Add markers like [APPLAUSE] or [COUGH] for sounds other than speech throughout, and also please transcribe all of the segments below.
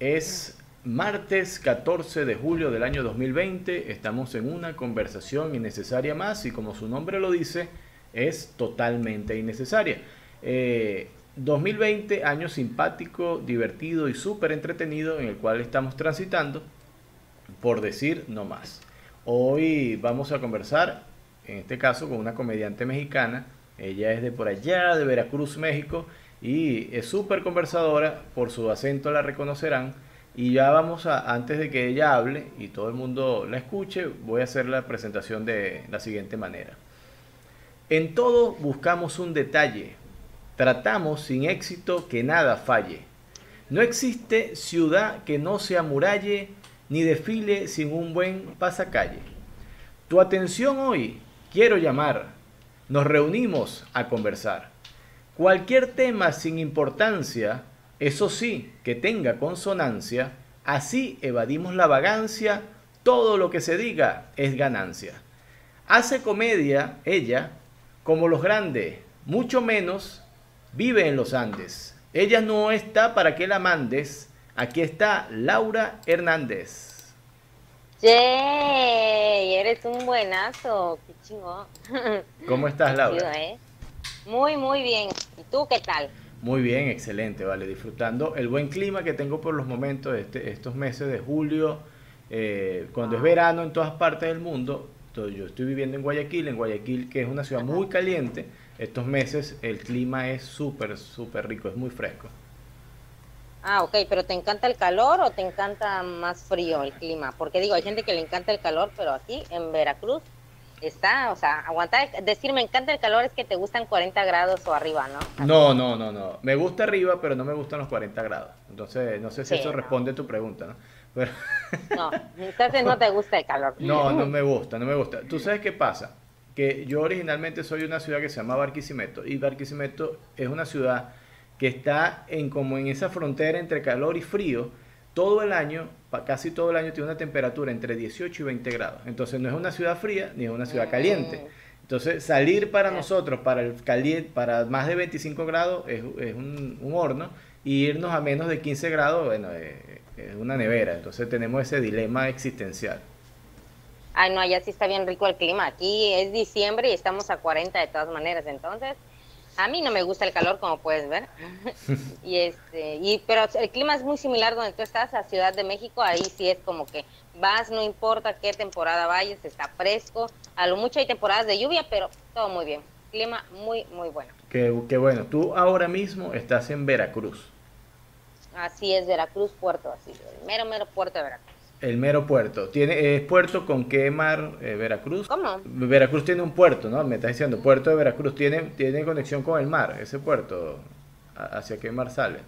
es martes 14 de julio del año 2020. Estamos en una conversación innecesaria más y como su nombre lo dice, es totalmente innecesaria. 2020, eh, año simpático, divertido y súper entretenido en el cual estamos transitando, por decir no más. Hoy vamos a conversar, en este caso, con una comediante mexicana. Ella es de por allá, de Veracruz, México y es súper conversadora, por su acento la reconocerán. Y ya vamos a, antes de que ella hable y todo el mundo la escuche, voy a hacer la presentación de la siguiente manera. En todo buscamos un detalle, tratamos sin éxito que nada falle. No existe ciudad que no se amuralle, ni desfile sin un buen pasacalle. Tu atención hoy quiero llamar, nos reunimos a conversar. Cualquier tema sin importancia, eso sí, que tenga consonancia, así evadimos la vagancia, todo lo que se diga es ganancia. Hace comedia ella, como los grandes, mucho menos vive en los Andes. Ella no está para que la mandes, aquí está Laura Hernández. ¡Yay! Eres un buenazo, qué chingón. ¿Cómo estás, Laura? ¿eh? Muy, muy bien. ¿Y tú qué tal? Muy bien, excelente, vale. Disfrutando el buen clima que tengo por los momentos, este, estos meses de julio, eh, cuando es verano en todas partes del mundo. yo estoy viviendo en Guayaquil, en Guayaquil, que es una ciudad muy caliente. Estos meses el clima es súper, súper rico, es muy fresco. Ah, ok, pero ¿te encanta el calor o te encanta más frío el clima? Porque digo, hay gente que le encanta el calor, pero aquí en Veracruz está, o sea, aguantar, decir me encanta el calor es que te gustan 40 grados o arriba, ¿no? No, no, no, no. Me gusta arriba, pero no me gustan los 40 grados. Entonces, no sé si eso responde a tu pregunta, ¿no? Pero... No, entonces no te gusta el calor. [LAUGHS] No, no me gusta, no me gusta. ¿Tú sabes qué pasa? Que yo originalmente soy de una ciudad que se llama Barquisimeto y Barquisimeto es una ciudad que está en como en esa frontera entre calor y frío todo el año, casi todo el año tiene una temperatura entre 18 y 20 grados. Entonces no es una ciudad fría ni es una ciudad caliente. Mm. Entonces salir para nosotros, para el caliente, para más de 25 grados es, un, horno y irnos a menos de 15 grados, bueno, es, es una nevera. Entonces tenemos ese dilema existencial. Ay, no, allá sí está bien rico el clima. Aquí es diciembre y estamos a 40 de todas maneras. Entonces, a mí no me gusta el calor, como puedes ver. [LAUGHS] y este, y, pero el clima es muy similar donde tú estás, a Ciudad de México. Ahí sí es como que vas, no importa qué temporada vayas, está fresco. A lo mucho hay temporadas de lluvia, pero todo muy bien. Clima muy, muy bueno. Qué, qué bueno. Tú ahora mismo estás en Veracruz. Así es, Veracruz, puerto, así, el mero, mero puerto de Veracruz. El mero puerto. ¿Tiene, ¿Es puerto con qué mar eh, Veracruz? ¿Cómo? Veracruz tiene un puerto, ¿no? Me estás diciendo, puerto de Veracruz tiene, tiene conexión con el mar, ese puerto. ¿Hacia qué mar sale?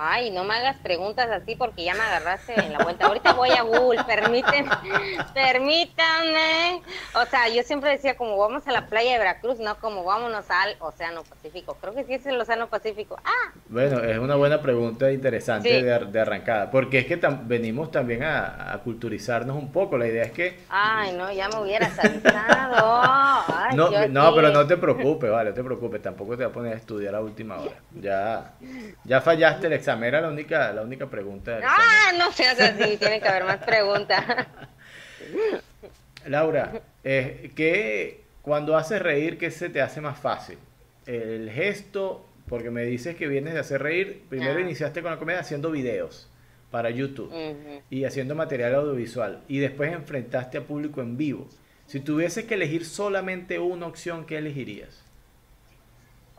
Ay, no me hagas preguntas así porque ya me agarraste en la vuelta. Ahorita voy a Google, permíteme, [LAUGHS] permítame. O sea, yo siempre decía como vamos a la playa de Veracruz, no como vámonos al Océano Pacífico. Creo que sí es el Océano Pacífico. Ah. Bueno, es una buena pregunta interesante de, arrancada, porque es que venimos también a, culturizarnos un poco. La idea es que... Ay, no, ya me hubieras avisado. no, no pero no te preocupes, vale, no te preocupes. Tampoco te voy a poner a estudiar a última hora. Ya, ya fallaste el examen era la única, la única pregunta. Ah, no seas así, tiene que haber más preguntas. [LAUGHS] Laura, eh, ¿qué, cuando haces reír, ¿qué se te hace más fácil? El gesto, porque me dices que vienes de hacer reír, primero ah. iniciaste con la comedia haciendo videos para YouTube y haciendo material audiovisual y después enfrentaste a público en vivo. Si tuvieses que elegir solamente una opción, ¿qué elegirías?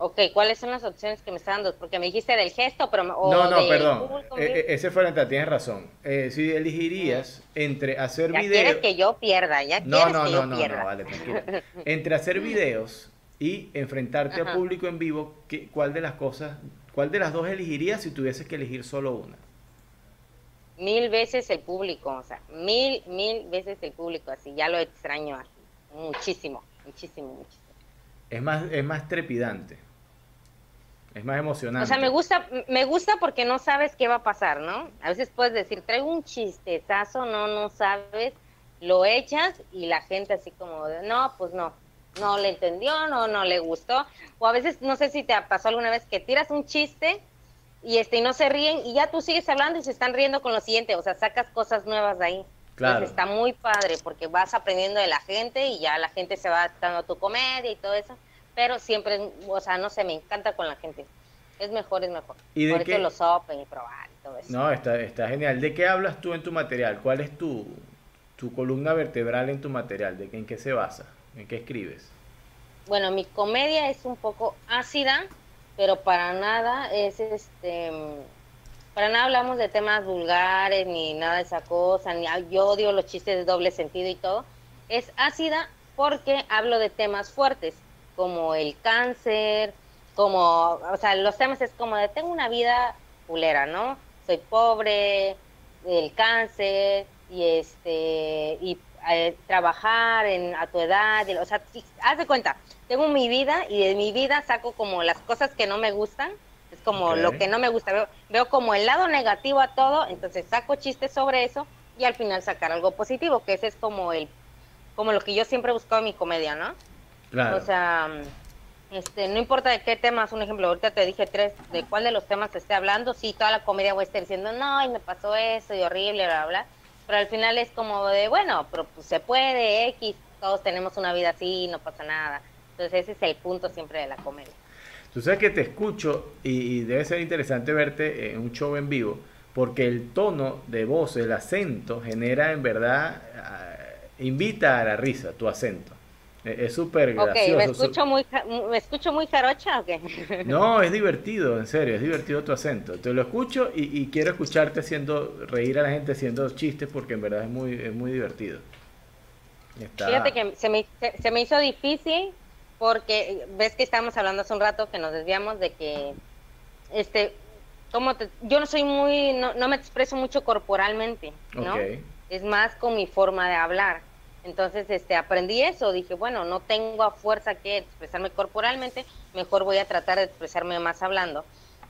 Ok, ¿cuáles son las opciones que me están dando? Porque me dijiste del gesto, pero... no, no, perdón. E, e, ese fue la tienes razón. Eh, si elegirías entre hacer videos... quieres que yo pierda, ya no, no, no, no, No, vale, tranquilo. [LAUGHS] entre hacer videos y enfrentarte al público en vivo, ¿qué, ¿cuál de las cosas, cuál de las dos elegirías si tuvieses que elegir solo una? Mil veces el público, o sea, mil, mil veces el público, así, ya lo extraño muchísimo, muchísimo, muchísimo. Es más, es más trepidante. Es más emocionante. O sea, me gusta, me gusta porque no sabes qué va a pasar, ¿no? A veces puedes decir, traigo un chistetazo, no, no sabes, lo echas y la gente así como, de, no, pues no, no le entendió, no, no le gustó. O a veces, no sé si te pasó alguna vez que tiras un chiste y este y no se ríen y ya tú sigues hablando y se están riendo con lo siguiente, o sea, sacas cosas nuevas de ahí. Claro. está muy padre porque vas aprendiendo de la gente y ya la gente se va dando tu comedia y todo eso, pero siempre, o sea, no sé, me encanta con la gente. Es mejor, es mejor. ¿Y de Por qué? eso los open y probar y todo eso. No, está, está genial. ¿De qué hablas tú en tu material? ¿Cuál es tu, tu columna vertebral en tu material? ¿De qué, en qué se basa? ¿En qué escribes? Bueno, mi comedia es un poco ácida, pero para nada es este para nada hablamos de temas vulgares ni nada de esa cosa, ni yo odio los chistes de doble sentido y todo. Es ácida porque hablo de temas fuertes, como el cáncer, como, o sea, los temas es como de tengo una vida culera, ¿no? Soy pobre, el cáncer y este y eh, trabajar en a tu edad, y- o sea, haz de cuenta, tengo mi vida y de mi vida saco como las cosas que no me gustan, es como lo que no me gusta, veo, veo como el lado negativo a todo, entonces saco chistes sobre eso y al final sacar algo positivo, que ese es como el como lo que yo siempre he buscado en mi comedia, ¿no? Claro. O sea, este, no importa de qué temas, un ejemplo, ahorita te dije tres, de cuál de los temas te esté hablando, sí, toda la comedia voy a estar diciendo, no, y me pasó eso, y horrible, bla, bla, bla, pero al final es como de, bueno, pero pues se puede, X, todos tenemos una vida así, no pasa nada. Entonces ese es el punto siempre de la comedia. Tú sabes que te escucho y, y debe ser interesante verte en un show en vivo, porque el tono de voz, el acento, genera en verdad, invita a la risa tu acento. Es súper Ok, gracioso. ¿me escucho muy, me escucho muy jarocha o qué? [LAUGHS] No, es divertido, en serio, es divertido tu acento. Te lo escucho y, y quiero escucharte haciendo reír a la gente haciendo chistes porque en verdad es muy, es muy divertido. Está- Fíjate que se me, se, se me hizo difícil porque ves que estábamos hablando hace un rato que nos desviamos de que este como te- yo no soy muy no, no me expreso mucho corporalmente. Es más con mi forma de hablar. Entonces, este aprendí eso, dije, bueno, no tengo a fuerza que expresarme corporalmente, mejor voy a tratar de expresarme más hablando.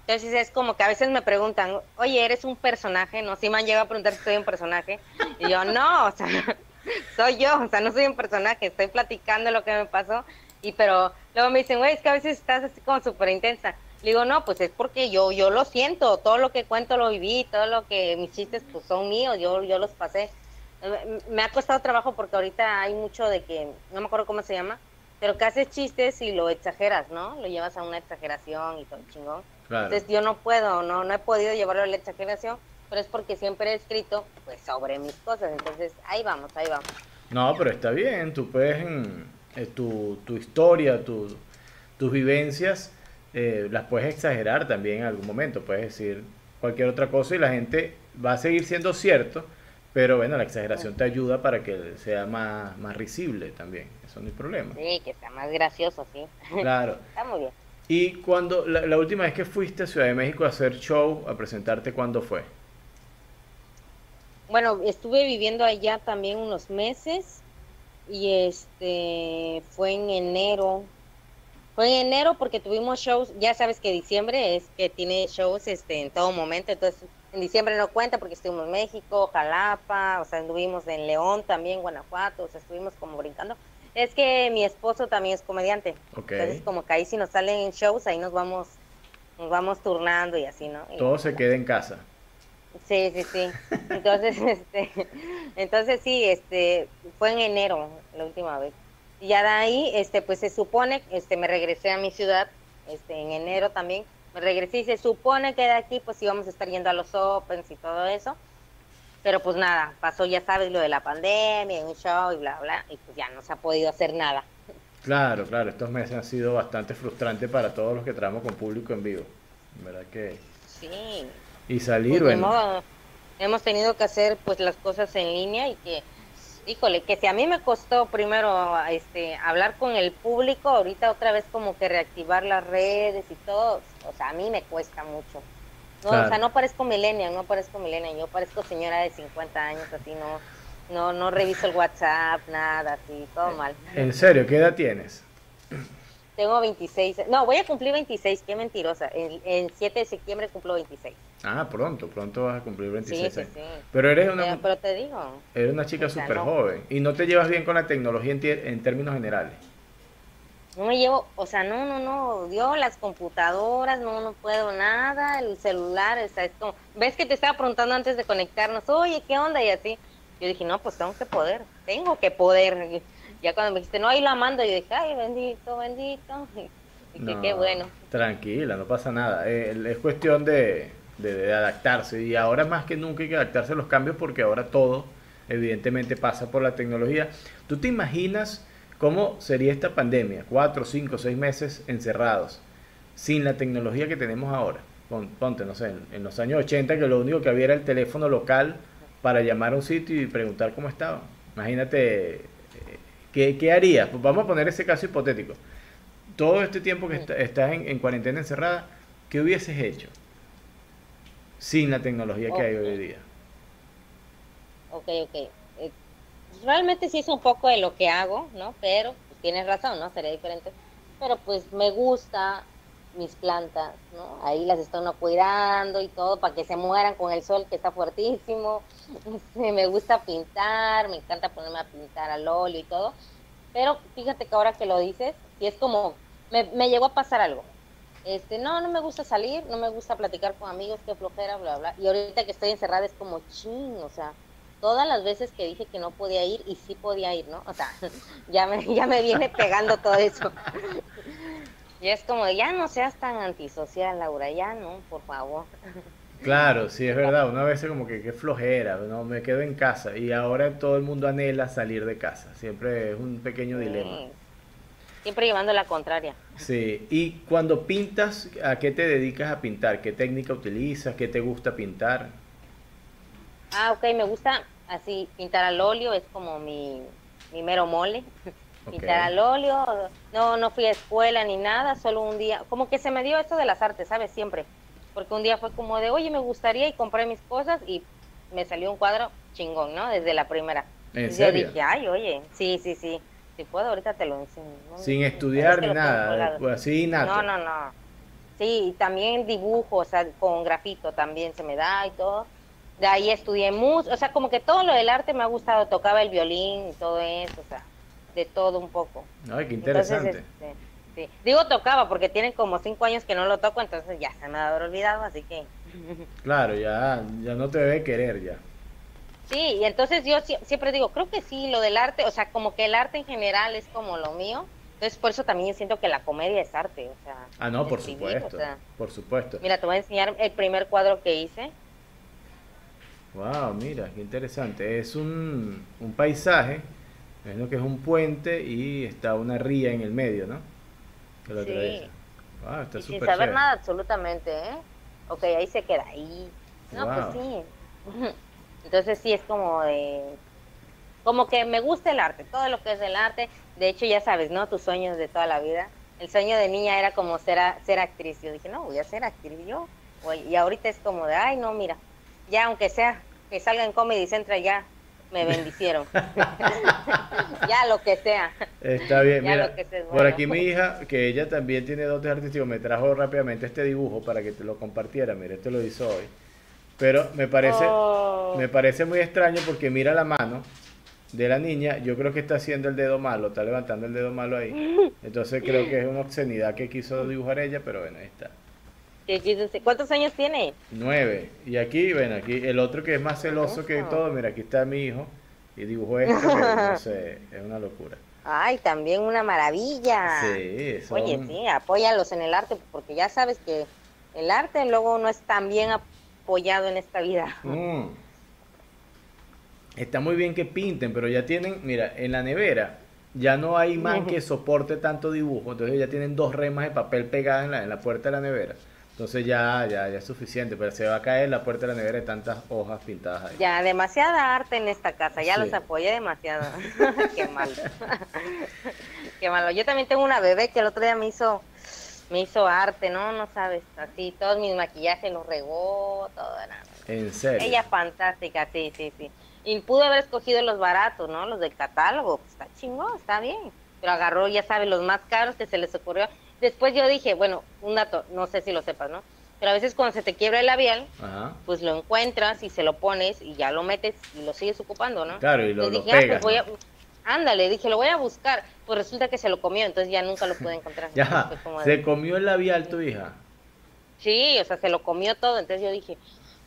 Entonces es como que a veces me preguntan, oye, ¿eres un personaje? No, si me han llegado a preguntar si soy un personaje. Y yo, no, [LAUGHS] o sea, soy yo, o sea, no soy un personaje, estoy platicando lo que me pasó. Y pero luego me dicen, güey, es que a veces estás así como súper intensa. Le digo, no, pues es porque yo yo lo siento, todo lo que cuento lo viví, todo lo que mis chistes pues son míos, yo, yo los pasé. Eh, Me ha costado trabajo porque ahorita hay mucho de que, no me acuerdo cómo se llama, pero que haces chistes y lo exageras, ¿no? Lo llevas a una exageración y todo chingón. Claro. Entonces yo no puedo, no, no he podido llevarlo a la exageración, pero es porque siempre he escrito pues sobre mis cosas, entonces ahí vamos, ahí vamos. No, pero está bien, tú puedes, eh, tu, tu historia, tu- tus vivencias, eh, las puedes exagerar también en algún momento, puedes decir cualquier otra cosa y la gente va a seguir siendo cierto, pero bueno, la exageración te ayuda para que sea más, más risible también, eso no hay problema. Sí, que está más gracioso, sí. Claro. [LAUGHS] está muy bien. Y cuando, la, la última vez que fuiste a Ciudad de México a hacer show, a presentarte, ¿cuándo fue? Bueno, estuve viviendo allá también unos meses y este fue en enero. Fue en enero porque tuvimos shows, ya sabes que diciembre es que tiene shows este en todo momento, entonces en diciembre no cuenta porque estuvimos en México, Jalapa, o sea, estuvimos en León también, Guanajuato, o sea, estuvimos como brincando. Es que mi esposo también es comediante. Ok. Entonces como que ahí si nos salen shows, ahí nos vamos nos vamos turnando y así, ¿no? Y- Todo se queda en casa. Sí, sí, sí. Entonces, [LAUGHS] este, entonces sí, este, fue en enero la última vez. Y ya de ahí, este, pues se supone, este, me regresé a mi ciudad, este, en enero también, regresé y se supone que de aquí, pues íbamos a estar yendo a los Opens y todo eso. Pero pues nada, pasó, ya sabes, lo de la pandemia, un show y bla, bla, y pues ya no se ha podido hacer nada. Claro, claro, estos meses han sido bastante frustrantes para todos los que trabajamos con público en vivo. Verdad que... Sí. Y salir, Pues, bueno, modo, hemos tenido que hacer pues las cosas en línea y que híjole que si a mí me costó primero este hablar con el público ahorita otra vez como que reactivar las redes y todo o sea a mí me cuesta mucho no Claro. o sea no parezco millennial no parezco millennial yo parezco señora de 50 años así no no no reviso el WhatsApp nada así todo mal en serio, ¿qué edad tienes? tengo 26 no voy a cumplir 26 qué mentirosa el, el 7 de septiembre cumplo 26 Ah, pronto, pronto vas a cumplir 26 sí, años. sí. Pero eres una, pero te digo eres una chica o sea, súper no. joven y no te llevas bien con la tecnología en, en términos generales. No me llevo, o sea, no, no, no, yo las computadoras, no, no puedo nada, el celular, o sea, es como, ves que te estaba preguntando antes de conectarnos, oye, ¿qué onda? Y así, yo dije, no, pues tengo que poder, tengo que poder. [LAUGHS] ya cuando me dijiste, no, ahí la mando, yo dije, ay, bendito, bendito. [LAUGHS] Y dije, qué bueno. Tranquila, no pasa nada. Eh, es cuestión de, de, adaptarse. Y ahora más que nunca hay que adaptarse a los cambios porque ahora todo, evidentemente, pasa por la tecnología. ¿Tú te imaginas cómo sería esta pandemia? Cuatro, cinco, seis meses encerrados, sin la tecnología que tenemos ahora. Ponte, no sé, en, en los años 80 que lo único que había era el teléfono local para llamar a un sitio y preguntar cómo estaba. Imagínate, eh, ¿qué, qué harías? Pues vamos a poner ese caso hipotético. Todo este tiempo que estás en, cuarentena encerrada, ¿qué hubieses hecho sin la tecnología que hay hoy en día? Ok, ok. Realmente sí es un poco de lo que hago, ¿no? Pero pues, tienes razón, ¿no? Sería diferente. Pero pues me gusta mis plantas, ¿no? Ahí las estoy uno cuidando y todo para que se mueran con el sol que está fuertísimo. [LAUGHS] Me gusta pintar, me encanta ponerme a pintar al óleo y todo. Pero fíjate que ahora que lo dices, y es como, me, me llegó a pasar algo. Este, no, no me gusta salir, no me gusta platicar con amigos, qué flojera, bla, bla. Y ahorita que estoy encerrada es como ching, o sea, todas las veces que dije que no podía ir y sí podía ir, ¿no? O sea, [LAUGHS] ya me, ya me viene pegando todo eso. Y es como, ya no seas tan antisocial, Laura, ya no, por favor. Claro, sí, es verdad. Una vez como que qué flojera, no me quedo en casa. Y ahora todo el mundo anhela salir de casa. Siempre es un pequeño dilema. Siempre llevando la contraria. Sí, y cuando pintas, ¿a qué te dedicas a pintar? ¿Qué técnica utilizas? ¿Qué te gusta pintar? Ah, ok, me gusta así, pintar al óleo, es como mi, mi mero mole [LAUGHS] pintar al óleo, no, no fui a escuela ni nada, solo un día, como que se me dio esto de las artes, ¿sabes? Siempre, porque un día fue como de, oye, me gustaría y compré mis cosas y me salió un cuadro chingón, ¿no? Desde la primera. ¿En serio? Yo dije, ay, oye, sí, sí, sí, si puedo ahorita te lo enseño. Sin estudiar ni nada, pues así nada. No, no, no. Sí, también dibujo, o sea, con grafito también se me da y todo. De ahí estudié música, o sea, como que todo lo del arte me ha gustado, tocaba el violín y todo eso, o sea, de todo un poco. Ay, qué interesante. Este, sí. Digo tocaba porque tienen como cinco años que no lo toco, entonces ya se me ha olvidado, así que... [LAUGHS] Claro, ya, ya no te debe querer ya. Sí, y entonces yo siempre digo, creo que sí, lo del arte, o sea, como que el arte en general es como lo mío, entonces por eso también siento que la comedia es arte, o sea... Ah, no, por supuesto, por supuesto. Mira, te voy a enseñar el primer cuadro que hice. Wow, mira, qué interesante. Es un, un paisaje es lo que es un puente y está una ría en el medio, ¿no? sí. Ah, está sin saber nada absolutamente, ¿eh? Ok, ahí se queda ahí. No, pues sí. [LAUGHS] Entonces sí es como de... Como que me gusta el arte, todo lo que es el arte. De hecho, ya sabes, ¿no? Tus sueños de toda la vida. El sueño de niña era como ser, ser actriz. Yo dije, no, voy a ser actriz yo. Y ahorita es como de, ay, no, mira, ya aunque sea que salga en Comedy Central, ya me bendicieron. [LAUGHS] ya lo que sea. Está bien, mira, por aquí mi hija, que ella también tiene dotes artísticos, me trajo rápidamente este dibujo para que te lo compartiera, mira, esto lo hizo hoy. Pero me parece, oh. me parece muy extraño porque mira la mano de la niña, yo creo que está haciendo el dedo malo, está levantando el dedo malo ahí. [LAUGHS] Entonces creo que es una obscenidad que quiso dibujar ella, pero bueno, ahí está. ¿Cuántos años tiene? Nueve. Y aquí, ven, aquí el otro que es más celoso que todo, mira, aquí está mi hijo y dibujó esto, no [LAUGHS] sé, es una locura. Ay, también una maravilla. Sí, Oye, sí, apóyalos en el arte, porque ya sabes que el arte luego no es tan bien apoyado en esta vida. Mm. Está muy bien que pinten, pero ya tienen, mira, en la nevera ya no hay man [LAUGHS] que soporte tanto dibujo, entonces ya tienen dos remas de papel pegadas en la, en la puerta de la nevera. Entonces ya, ya, ya es suficiente, pero se va a caer la puerta de la nevera de tantas hojas pintadas ahí. Ya, demasiada arte en esta casa, ya los apoyé demasiado. [LAUGHS] Qué malo. Qué malo. Yo también tengo una bebé que el otro día me hizo, me hizo arte, ¿no? No sabes, así, todos mis maquillajes los regó, todo. Nada. ¿En serio? Ella fantástica, sí, sí, sí. Y pudo haber escogido los baratos, ¿no? Los del catálogo, pues está chingón, está bien. Pero agarró, ya sabes, los más caros que se les ocurrió después yo dije, bueno, un dato, no sé si lo sepas, ¿no? Pero a veces cuando se te quiebra el labial, pues lo encuentras y se lo pones y ya lo metes y lo sigues ocupando, ¿no? Claro, y lo, dije, ah, pues voy a, ándale, dije, lo voy a buscar. Pues resulta que se lo comió, entonces ya nunca lo pude encontrar. [LAUGHS] ya, se comió el labial tu hija. Sí, o sea, se lo comió todo, entonces yo dije,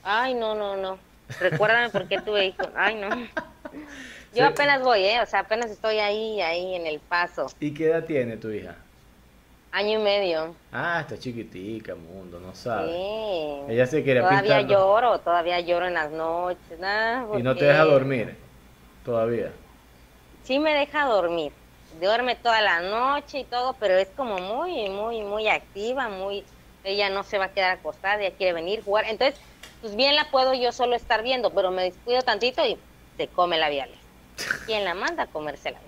ay, no, no, no. Recuérdame por qué tuve hijo. [LAUGHS] Ay, no. Yo apenas voy, ¿eh? O sea, apenas estoy ahí, ahí en el paso. ¿Y qué edad tiene tu hija? Año y medio. Ah, está chiquitica, mundo, no sabe. Sí. Ella se quiere Todavía lloro, todavía lloro en las noches. Nada, ¿Y no te deja dormir todavía? Sí me deja dormir. Duerme toda la noche y todo, pero es como muy, muy, muy activa, muy... Ella no se va a quedar acostada, ella quiere venir, jugar. Entonces, pues bien la puedo yo solo estar viendo, pero me descuido tantito y se come la viales. ¿Quién la manda a comerse la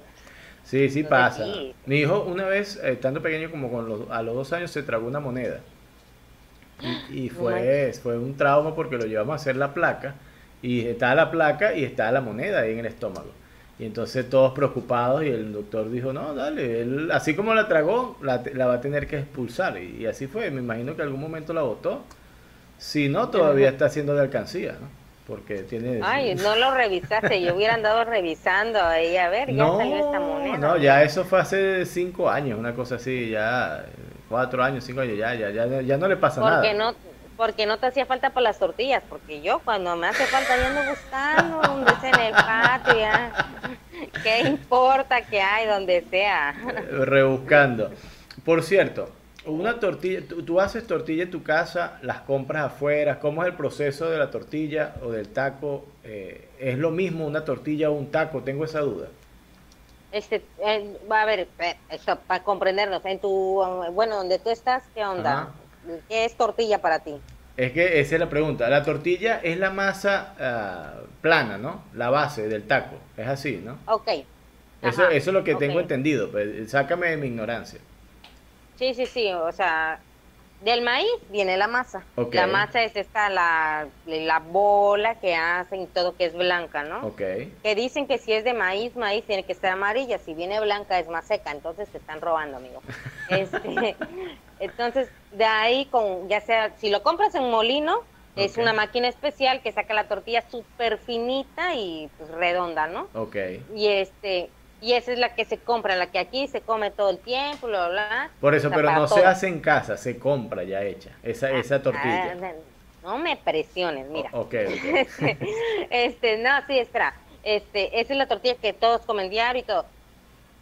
Sí, sí pasa. Mi hijo una vez, eh, estando pequeño como con los, a los dos años, se tragó una moneda. Y, fue, fue un trauma porque lo llevamos a hacer la placa y está la placa y está la moneda ahí en el estómago. Y entonces todos preocupados y el doctor dijo, no, dale, él, así como la tragó, la, va a tener que expulsar. Y, así fue, me imagino que algún momento la botó. Si no, todavía está haciendo de alcancía, ¿no? Porque tiene... [LAUGHS] Ay, no lo revisaste, yo hubiera andado revisando ahí, a ver, ya salió esta moneda. No, ya eso fue hace cinco años, una cosa así, ya cuatro años, cinco años, ya, ya, ya, ya no le pasa porque nada. No, porque no te hacía falta por las tortillas, porque yo cuando me hace falta ya ando buscando un en el patio, ya. ¿Qué importa que hay donde sea? [LAUGHS] Rebuscando. Por cierto, una tortilla, tú, haces tortilla en tu casa, las compras afuera, ¿cómo es el proceso de la tortilla o del taco? Eh, ¿Es lo mismo una tortilla o un taco? Tengo esa duda. Este, eh, va a ver, eh, para comprendernos, en tu, bueno, donde tú estás, ¿qué onda? ¿Qué es tortilla para ti? Es que esa es la pregunta. La tortilla es la masa ah, plana, ¿no? La base del taco. Es así, ¿no? Ok. Eso, eso es lo que tengo entendido. Pues, sácame de mi ignorancia. Sí, sí, sí, o sea, del maíz viene la masa. La masa es esta, la, la bola que hacen y todo que es blanca, ¿no? Ok. Que dicen que si es de maíz, maíz tiene que ser amarilla, si viene blanca es más seca, entonces te están robando, amigo. [LAUGHS] este, entonces, de ahí, con ya sea, si lo compras en molino, es una máquina especial que saca la tortilla súper finita y pues, redonda, ¿no? Ok. Y este, y esa es la que se compra, la que aquí se come todo el tiempo, bla, bla. Por eso, pero no se hace en casa, se compra ya hecha, esa, ah, esa tortilla. Ah, no me presiones, mira. ok, [LAUGHS] este, no, sí, espera. Este, esa es la tortilla que todos comen diario y todo.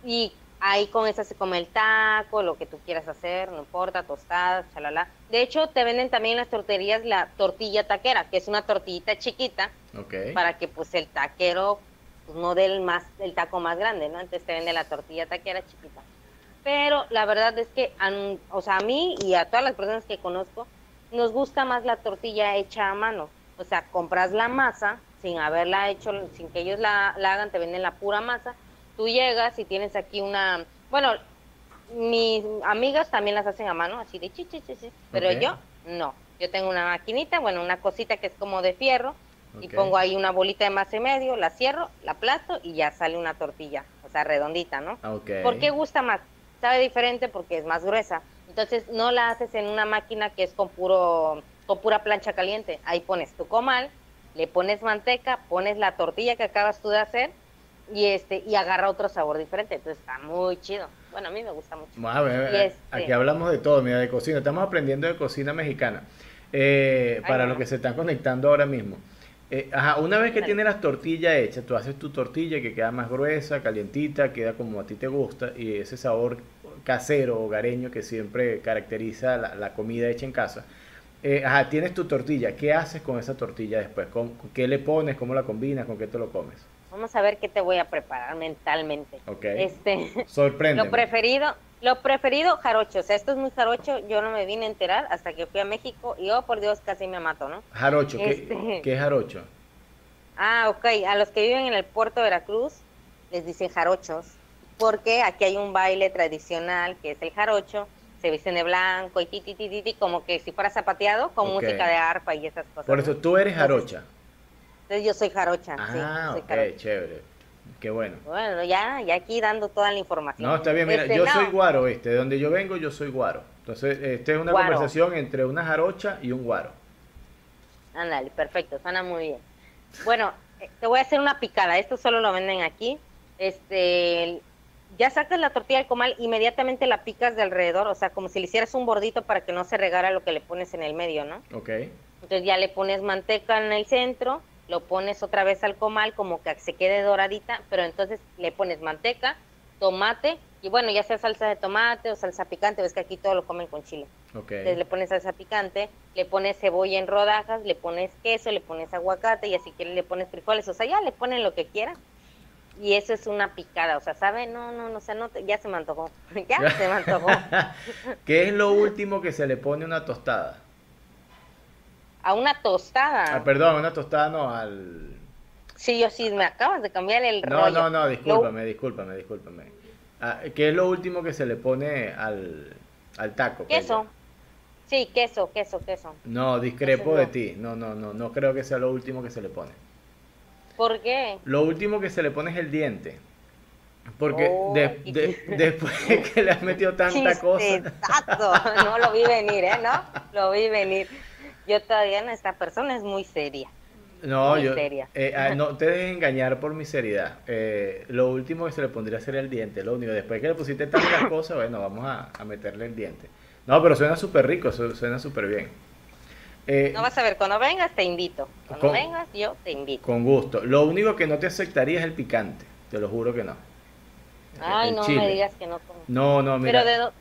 Y ahí con esa se come el taco, lo que tú quieras hacer, no importa, tostadas, chalala. De hecho, te venden también en las torterías la tortilla taquera, que es una tortillita chiquita, okay. para que pues el taquero pues, no del más el taco más grande, ¿no? Entonces te vende la tortilla taquera chiquita. Pero la verdad es que, o sea, a mí y a todas las personas que conozco, nos gusta más la tortilla hecha a mano. O sea, compras la masa sin haberla hecho, sin que ellos la, hagan, te venden la pura masa. Tú llegas y tienes aquí una, bueno, mis amigas también las hacen a mano, así de chi, chi, chi, chi pero yo no. Yo tengo una maquinita, bueno, una cosita que es como de fierro, y pongo ahí una bolita de masa y medio, la cierro, la aplasto y ya sale una tortilla, o sea, redondita, ¿no? Okay. ¿Por qué gusta más? Sabe diferente porque es más gruesa. Entonces no la haces en una máquina que es con puro con pura plancha caliente. Ahí pones tu comal, le pones manteca, pones la tortilla que acabas tú de hacer y este y agarra otro sabor diferente. Entonces está muy chido. Bueno, a mí me gusta mucho. Este aquí hablamos de todo, mira, de cocina. Estamos aprendiendo de cocina mexicana. Eh, para los que se están conectando ahora mismo. Eh, ajá, una vez que tienes las tortillas hechas, tú haces tu tortilla que queda más gruesa, calientita, queda como a ti te gusta y ese sabor casero, hogareño que siempre caracteriza la, comida hecha en casa. Eh, ajá, tienes tu tortilla, ¿qué haces con esa tortilla después? ¿Con, ¿Qué le pones? ¿Cómo la combinas? ¿Con qué te lo comes? Vamos a ver qué te voy a preparar mentalmente. Ok. Este, [LAUGHS] Sorprende. Lo preferido, lo preferido, jarocho. O sea, esto es muy jarocho. Yo no me vine a enterar hasta que fui a México y, oh, por Dios, casi me mato, ¿no? Jarocho, ¿qué, este, ¿qué es jarocho? Ah, ok. A los que viven en el puerto de Veracruz les dicen jarochos, porque aquí hay un baile tradicional que es el jarocho. Se visten de blanco y ti, ti, ti, ti, como que si fuera zapateado con música de arpa y esas cosas. Por eso tú eres jarocha. Entonces, yo soy jarocha. Ah, sí, ok, jarocha. chévere. Qué bueno. Bueno, ya, ya aquí dando toda la información. No, está bien, mira, este, yo soy guaro, este, de donde yo vengo yo soy guaro. Entonces, este es una conversación entre una jarocha y un guaro. Ándale, perfecto, suena muy bien. Bueno, eh, te voy a hacer una picada. Esto solo lo venden aquí. este, ya sacas la tortilla del comal, inmediatamente la picas de alrededor, o sea, como si le hicieras un bordito para que no se regara lo que le pones en el medio, ¿no? Ok. Entonces ya le pones manteca en el centro, lo pones otra vez al comal como que se quede doradita, pero entonces le pones manteca, tomate y bueno, ya sea salsa de tomate o salsa picante, ves que aquí todo lo comen con chile. Ok. Entonces le pones salsa picante, le pones cebolla en rodajas, le pones queso, le pones aguacate y así quieres le pones frijoles, o sea, ya le ponen lo que quieran. Y eso es una picada, o sea, ¿sabe? No, no, no, o sea, no, te- ya se me antojó, [LAUGHS] ya se me antojó. [LAUGHS] ¿Qué es lo último que se le pone a una tostada? A una tostada. Ah, perdón, una tostada no, al... Sí, yo sí, me acabas de cambiar el No, rollo. no, no, Lo- discúlpame, discúlpame, discúlpame. Ah, ¿Qué es lo último que se le pone al, al taco? Queso. Sí, queso, queso, queso. No, discrepo de no. ti. No, no, no, no creo que sea lo último que se le pone. ¿Por qué? Lo último que se le pone es el diente. Porque Oh, de- después que le has metido tanta cosa. [LAUGHS] No lo vi venir, ¿eh? ¿No? Lo vi venir. Yo todavía no, esta persona es muy seria. No, Muy yo. seria. eh, ah, no te dejes engañar por mi seriedad. Eh, lo último que se le pondría sería el diente. Lo único. Después que le pusiste tantas [COUGHS] cosas, bueno, vamos a, a meterle el diente. No, pero suena súper rico, su- suena súper bien. Eh, No vas a ver, cuando vengas te invito. Cuando Con- vengas yo te invito. Con gusto. Lo único que no te aceptaría es el picante. Te lo juro que no. Ay, El no chile. me digas que no comes. No, no, mira. Pero de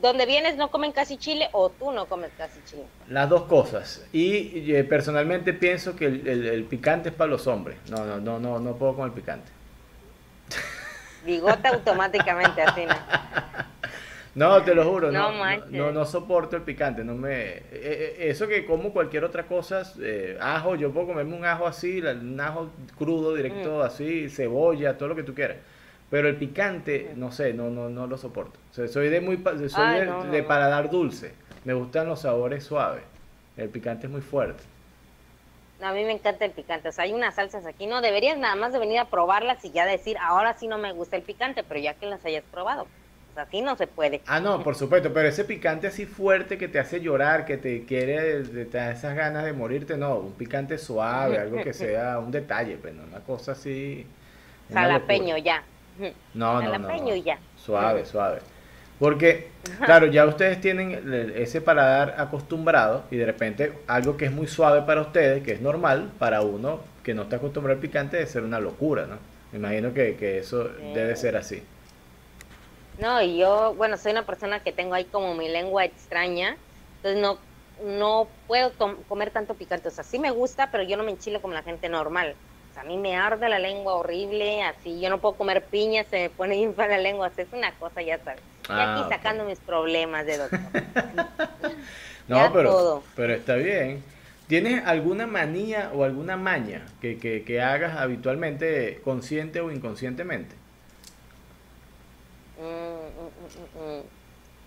donde vienes no comen casi chile o tú no comes casi chile. Las dos cosas. Y eh, personalmente pienso que el, el- el picante es para los hombres. No, no, no, no, no puedo con el picante. Bigota automáticamente así, ¿no? [LAUGHS] No, te lo juro, no, No no, soporto el picante, no me, eh, eh, eso que como cualquier otra cosa, eh, ajo, yo puedo comerme un ajo así, un ajo crudo, directo, así, cebolla, todo lo que tú quieras, pero el picante, no sé, no, no, no lo soporto, O sea, soy de muy, soy Ay, de, no, no, de no. paladar dulce, me gustan los sabores suaves, el picante es muy fuerte. A mí me encanta el picante. O sea, hay unas salsas aquí. No, deberías nada más de venir a probarlas y ya decir, ahora sí no me gusta el picante, pero ya que las hayas probado. O sea, así no se puede. Ah, no, por supuesto, pero ese picante así fuerte que te hace llorar, que te quiere, te da esas ganas de morirte, no, un picante suave, algo que [LAUGHS] sea un detalle, pero no una cosa así. Jalapeño ya. No, no, no, Jalapeño no. ya. Suave, suave. Porque, claro, ya ustedes tienen el- ese paladar acostumbrado y de repente algo que es muy suave para ustedes, que es normal, para uno que no está acostumbrado al picante, debe ser una locura, ¿no? Me imagino que, que eso Sí. debe ser así. No, y yo, bueno, soy una persona que tengo ahí como mi lengua extraña, entonces no, no puedo comer tanto picante. O sea, sí me gusta, pero yo no me enchilo como la gente normal. A mí me arde la lengua horrible, así, yo no puedo comer piña, se me pone bien para la lengua, o sea, es una cosa, ya sabes. Y Ah, aquí sacando mis problemas de doctor. [LAUGHS] No, Ya pero, todo. pero está bien. ¿Tienes alguna manía o alguna maña que, que, que hagas habitualmente, consciente o inconscientemente? Mm, mm, mm.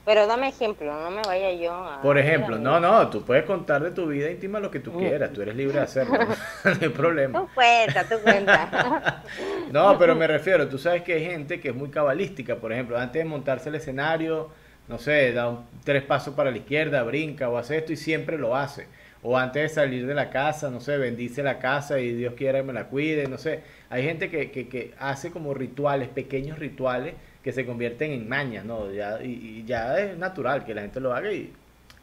Pero dame ejemplo, no me vaya yo a... Por ejemplo, no, no, tú puedes contar de tu vida íntima lo que tú quieras, tú eres libre de hacerlo, [LAUGHS] no hay problema. Tú cuenta, tú cuenta. [LAUGHS] No, pero me refiero, tú sabes que hay gente que es muy cabalística, por ejemplo, antes de montarse el escenario, no sé, da un- tres pasos para la izquierda, brinca o hace esto y siempre lo hace. O antes de salir de la casa, no sé, bendice la casa y Dios quiera que me la cuide, no sé. Hay gente que, que, que hace como rituales, pequeños rituales, que se convierten en mañas, ¿no? Ya, y, y ya es natural que la gente lo haga y,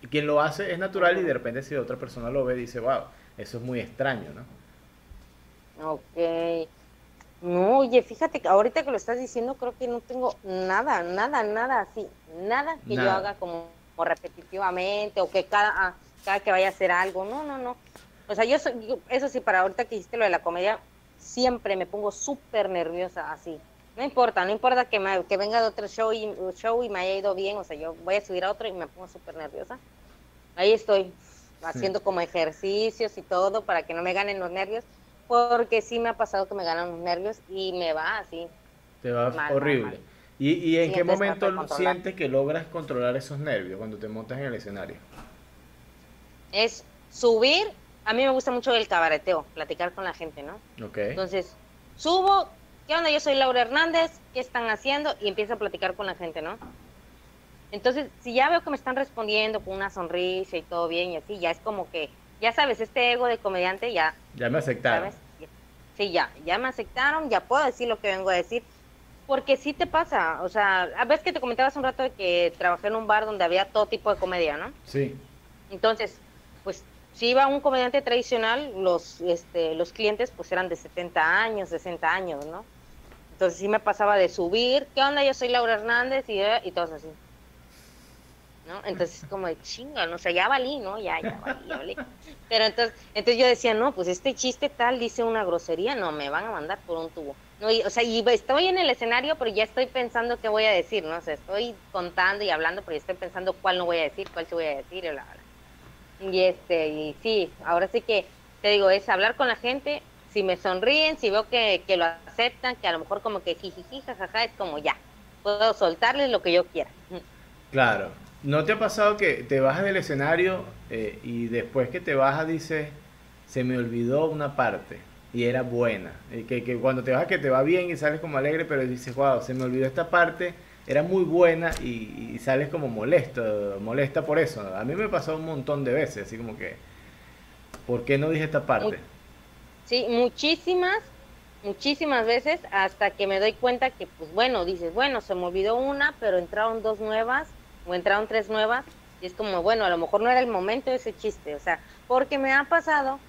y quien lo hace es natural y de repente si otra persona lo ve dice, wow, eso es muy extraño, ¿no? Ok. No, oye, fíjate que ahorita que lo estás diciendo, creo que no tengo nada, nada, nada así. Nada que yo haga como, como repetitivamente o que cada, ah, cada que vaya a hacer algo. No, no, no. O sea, yo, soy, yo- eso sí, para ahorita que hiciste lo de la comedia, siempre me pongo súper nerviosa así. No importa, no importa que, me- que venga de otro show y, show y me haya ido bien, o sea, yo voy a subir a otro y me pongo súper nerviosa. Ahí estoy, haciendo como ejercicios y todo para que no me ganen los nervios, porque sí me ha pasado que me ganan los nervios y me va así. Te va Mal, horrible. mal. ¿Y, y en Sí, qué momento sientes que logras controlar esos nervios cuando te montas en el escenario? Es subir, a mí me gusta mucho el cabareteo, platicar con la gente, ¿no? Ok. Entonces, subo, ¿qué onda? Yo soy Laura Hernández, ¿qué están haciendo? Y empiezo a platicar con la gente, ¿no? Entonces, si ya veo que me están respondiendo con una sonrisa y todo bien y así, ya es como que, ya sabes, este ego de comediante ya Ya me aceptaron. ¿sabes? Sí, ya, ya me aceptaron, ya puedo decir lo que vengo a decir. porque sí te pasa, o sea, a veces que te comentabas un rato de que trabajé en un bar donde había todo tipo de comedia, ¿no? Sí. Entonces, pues si iba un comediante tradicional, los este, los clientes pues eran de 70 años, 60 años, ¿no? Entonces sí me pasaba de subir, ¿qué onda? Yo soy Laura Hernández y, eh, y todos así. ¿no? Entonces como de chinga, no sé, ya valí, ¿no? Ya, ya valí, ya valí. Pero entonces, entonces yo decía, no, pues este chiste tal dice una grosería, no, me van a mandar por un tubo. No, o sea, y estoy en el escenario, pero ya estoy pensando qué voy a decir, ¿no? O sea, estoy contando y hablando, pero ya estoy pensando cuál no voy a decir, cuál sí voy a decir, y bla, bla. Y este, y sí, ahora sí que te digo, es hablar con la gente, si me sonríen, si veo que, que lo aceptan, que a lo mejor como que jijiji, jajaja, es como ya, puedo soltarles lo que yo quiera. Claro, ¿No te ha pasado que te bajas del escenario eh, y después que te bajas dices, se me olvidó una parte y era buena? Y que, que, cuando te bajas que te va bien y sales como alegre, pero dices, wow, se me olvidó esta parte, era muy buena y, sales como molesto, molesta por eso. A mí me pasó un montón de veces, así como que, ¿por qué no dije esta parte? Sí, muchísimas, muchísimas veces hasta que me doy cuenta que, pues bueno, dices, bueno, se me olvidó una, pero entraron dos nuevas o entraron tres nuevas y es como, bueno, a lo mejor no era el momento de ese chiste, o sea, porque me ha pasado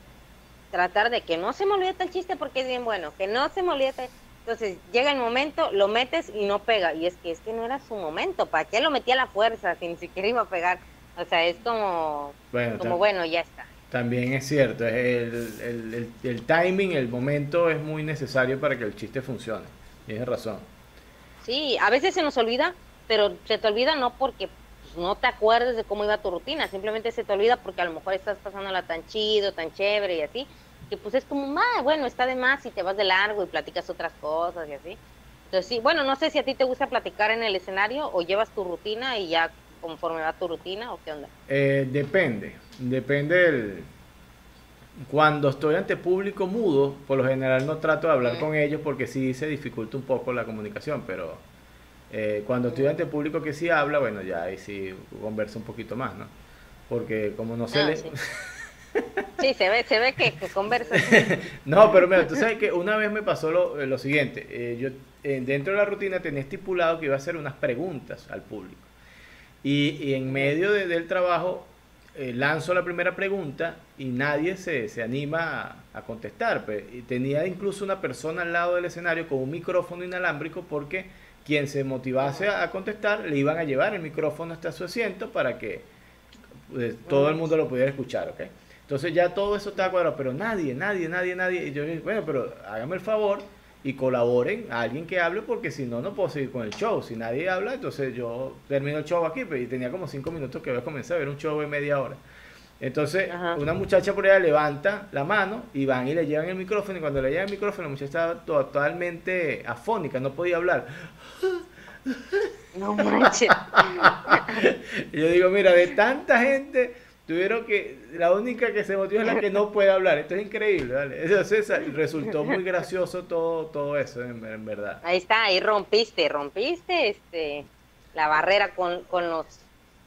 tratar de que no se me olvide tal chiste porque es bien bueno, que no se me olvide tal... Entonces llega el momento, lo metes y no pega. Y es que es que no era su momento. ¿Para qué lo metí a la fuerza si ni siquiera iba a pegar? O sea, es como, bueno, como bueno, ya está. También es cierto, el, el, el, timing, el momento es muy necesario para que el chiste funcione. Tienes razón. Sí, a veces se nos olvida pero se te olvida no porque pues, no te acuerdes de cómo iba tu rutina, simplemente se te olvida porque a lo mejor estás pasándola tan chido, tan chévere y así, que pues es como, ah, bueno, está de más y te vas de largo y platicas otras cosas y así. Entonces sí, bueno, no sé si a ti te gusta platicar en el escenario o llevas tu rutina y ya conforme va tu rutina o qué onda. Eh, depende, depende del... Cuando estoy ante público mudo, por lo general no trato de hablar con ellos porque sí se dificulta un poco la comunicación, pero eh, cuando estudiante público que sí habla, bueno, ya ahí sí conversa un poquito más, ¿no? Porque como no se ah, le... Sí. [LAUGHS] se ve, se ve que, conversa. [LAUGHS] no, pero mira, tú sabes que una vez me pasó lo, lo siguiente. Eh, yo eh, dentro de la rutina tenía estipulado que iba a hacer unas preguntas al público. Y, en medio del trabajo lanzo la primera pregunta y nadie se, se anima a, a contestar. Pues, y tenía incluso una persona al lado del escenario con un micrófono inalámbrico porque quien se motivase a contestar le iban a llevar el micrófono hasta su asiento para que pues, todo el mundo lo pudiera escuchar, ¿ok? Entonces ya todo eso está cuadrado, pero nadie, nadie, nadie, nadie. Y yo dije, bueno, pero háganme el favor y colaboren a alguien que hable porque si no, no puedo seguir con el show. Si nadie habla, entonces yo termino el show aquí, pero y tenía como cinco minutos que voy a comenzar a ver un show de media hora. Entonces, una muchacha por allá levanta la mano y van y le llevan el micrófono. Y cuando le llevan el micrófono, la muchacha estaba totalmente afónica, no podía hablar. No manches. [LAUGHS] y yo digo, mira, de tanta gente, tuvieron que. La única que se motiva es la que no puede hablar. Esto es increíble, ¿vale? Entonces, resultó muy gracioso todo, todo eso, en, verdad. Ahí está, ahí rompiste, rompiste este la barrera con, con los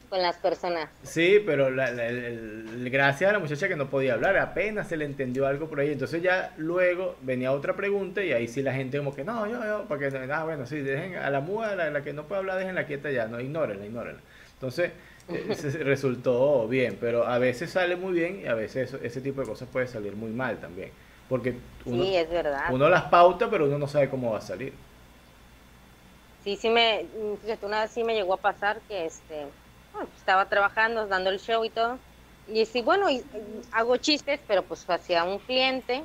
con las personas. Sí, pero la, gracias a la muchacha que no podía hablar, apenas se le entendió algo por ahí. Entonces ya luego venía otra pregunta y ahí sí la gente como que no, yo, yo, porque, ah, bueno, sí, dejen a la muda, la, la que no puede hablar, déjenla quieta ya, no, ignórenla, ignórenla. Entonces eh, [LAUGHS] resultó bien, pero a veces sale muy bien y a veces ese tipo de cosas puede salir muy mal también. Porque uno, sí, es verdad. uno las pauta, pero uno no sabe cómo va a salir. Sí, sí me, fíjate, una vez sí me llegó a pasar que este estaba trabajando, dando el show y todo. Y sí, bueno, y, hago chistes, pero pues hacia un cliente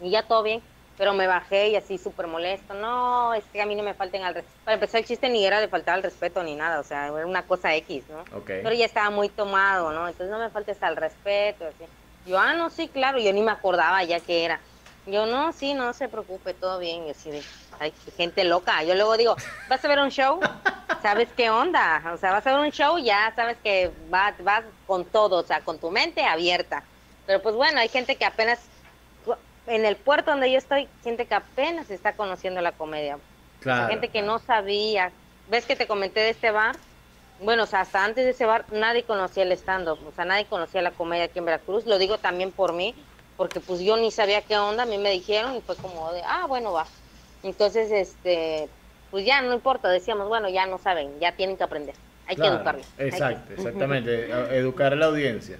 y ya todo bien. Pero me bajé y así súper molesto. No, es que a mí no me falten al respeto. Para empezar, el chiste ni era de faltar al respeto ni nada, o sea, era una cosa X, ¿no? Pero ya estaba muy tomado, ¿no? Entonces no me faltes al respeto, así. Yo, ah, no, sí, claro, yo ni me acordaba ya que era. Yo, no, sí, no se preocupe, todo bien. Yo así de, hay gente loca. Yo luego digo, ¿vas a ver un show? ¿Sabes qué onda? O sea, vas a ver un show, ya sabes que vas, vas con todo, o sea, con tu mente abierta. Pero pues bueno, hay gente que apenas, en el puerto donde yo estoy, gente que apenas está conociendo la comedia. Claro. gente que no sabía. ¿Ves que te comenté de este bar? Bueno, o sea, hasta antes de ese bar nadie conocía el stand-up, o sea, nadie conocía la comedia aquí en Veracruz. Lo digo también por mí, porque pues yo ni sabía qué onda, a mí me dijeron y fue como de, ah, bueno, va. Entonces, este, pues ya no importa, decíamos, bueno, ya no saben, ya tienen que aprender. Hay que educarlos. Exacto, [LAUGHS] exactamente, educar a la audiencia.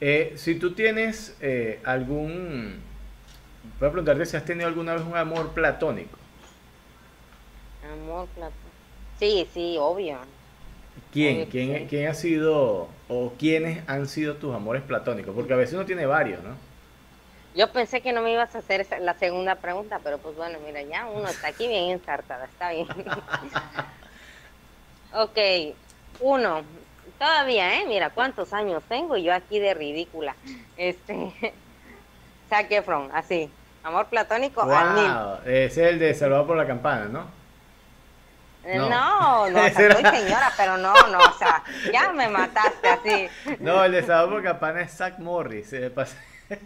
Eh, si tú tienes eh, algún... Voy a preguntarte si has tenido alguna vez un amor platónico. Amor platónico. Sí, sí, obvio. ¿Quién? ¿Quién, ¿Quién ha sido o quiénes han sido tus amores platónicos? Porque a veces uno tiene varios, ¿no? Yo pensé que no me ibas a hacer la segunda pregunta, pero pues bueno, mira, ya uno está aquí bien ensartada, está bien. [LAUGHS] ok, uno, todavía, ¿eh? Mira cuántos años tengo yo aquí de ridícula. Este, [LAUGHS] Zac Efron, así, amor platónico wow, Ese es el de Salvado por la Campana, ¿no? Eh, no, no, [LAUGHS] soy señora, pero no, no, o sea, ya me mataste así. No, el de Salvado por la Campana es Zack Morris, pasa. [LAUGHS]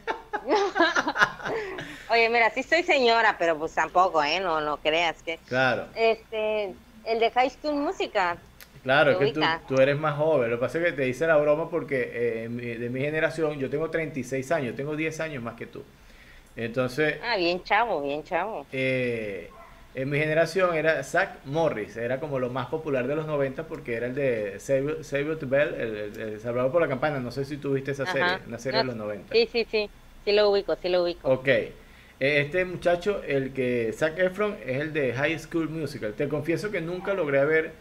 Oye, mira, sí soy señora, pero pues tampoco, ¿eh? No, no creas que. Claro. Este, el de High School Música. Claro, que tú, tú, eres más joven. Lo que pasa es que te hice la broma porque eh, de mi generación, yo tengo 36 años, tengo 10 años más que tú. Entonces. Ah, bien chavo, bien chavo. Eh, en mi generación era Zach Morris, era como lo más popular de los 90 porque era el de Save, to Bell, el, Salvador por la Campana. No sé si tuviste esa serie, una serie de los 90. Sí, sí, sí, sí lo ubico, sí lo ubico. Ok. Este muchacho, el que Zac Efron, es el de High School Musical. Te confieso que nunca logré ver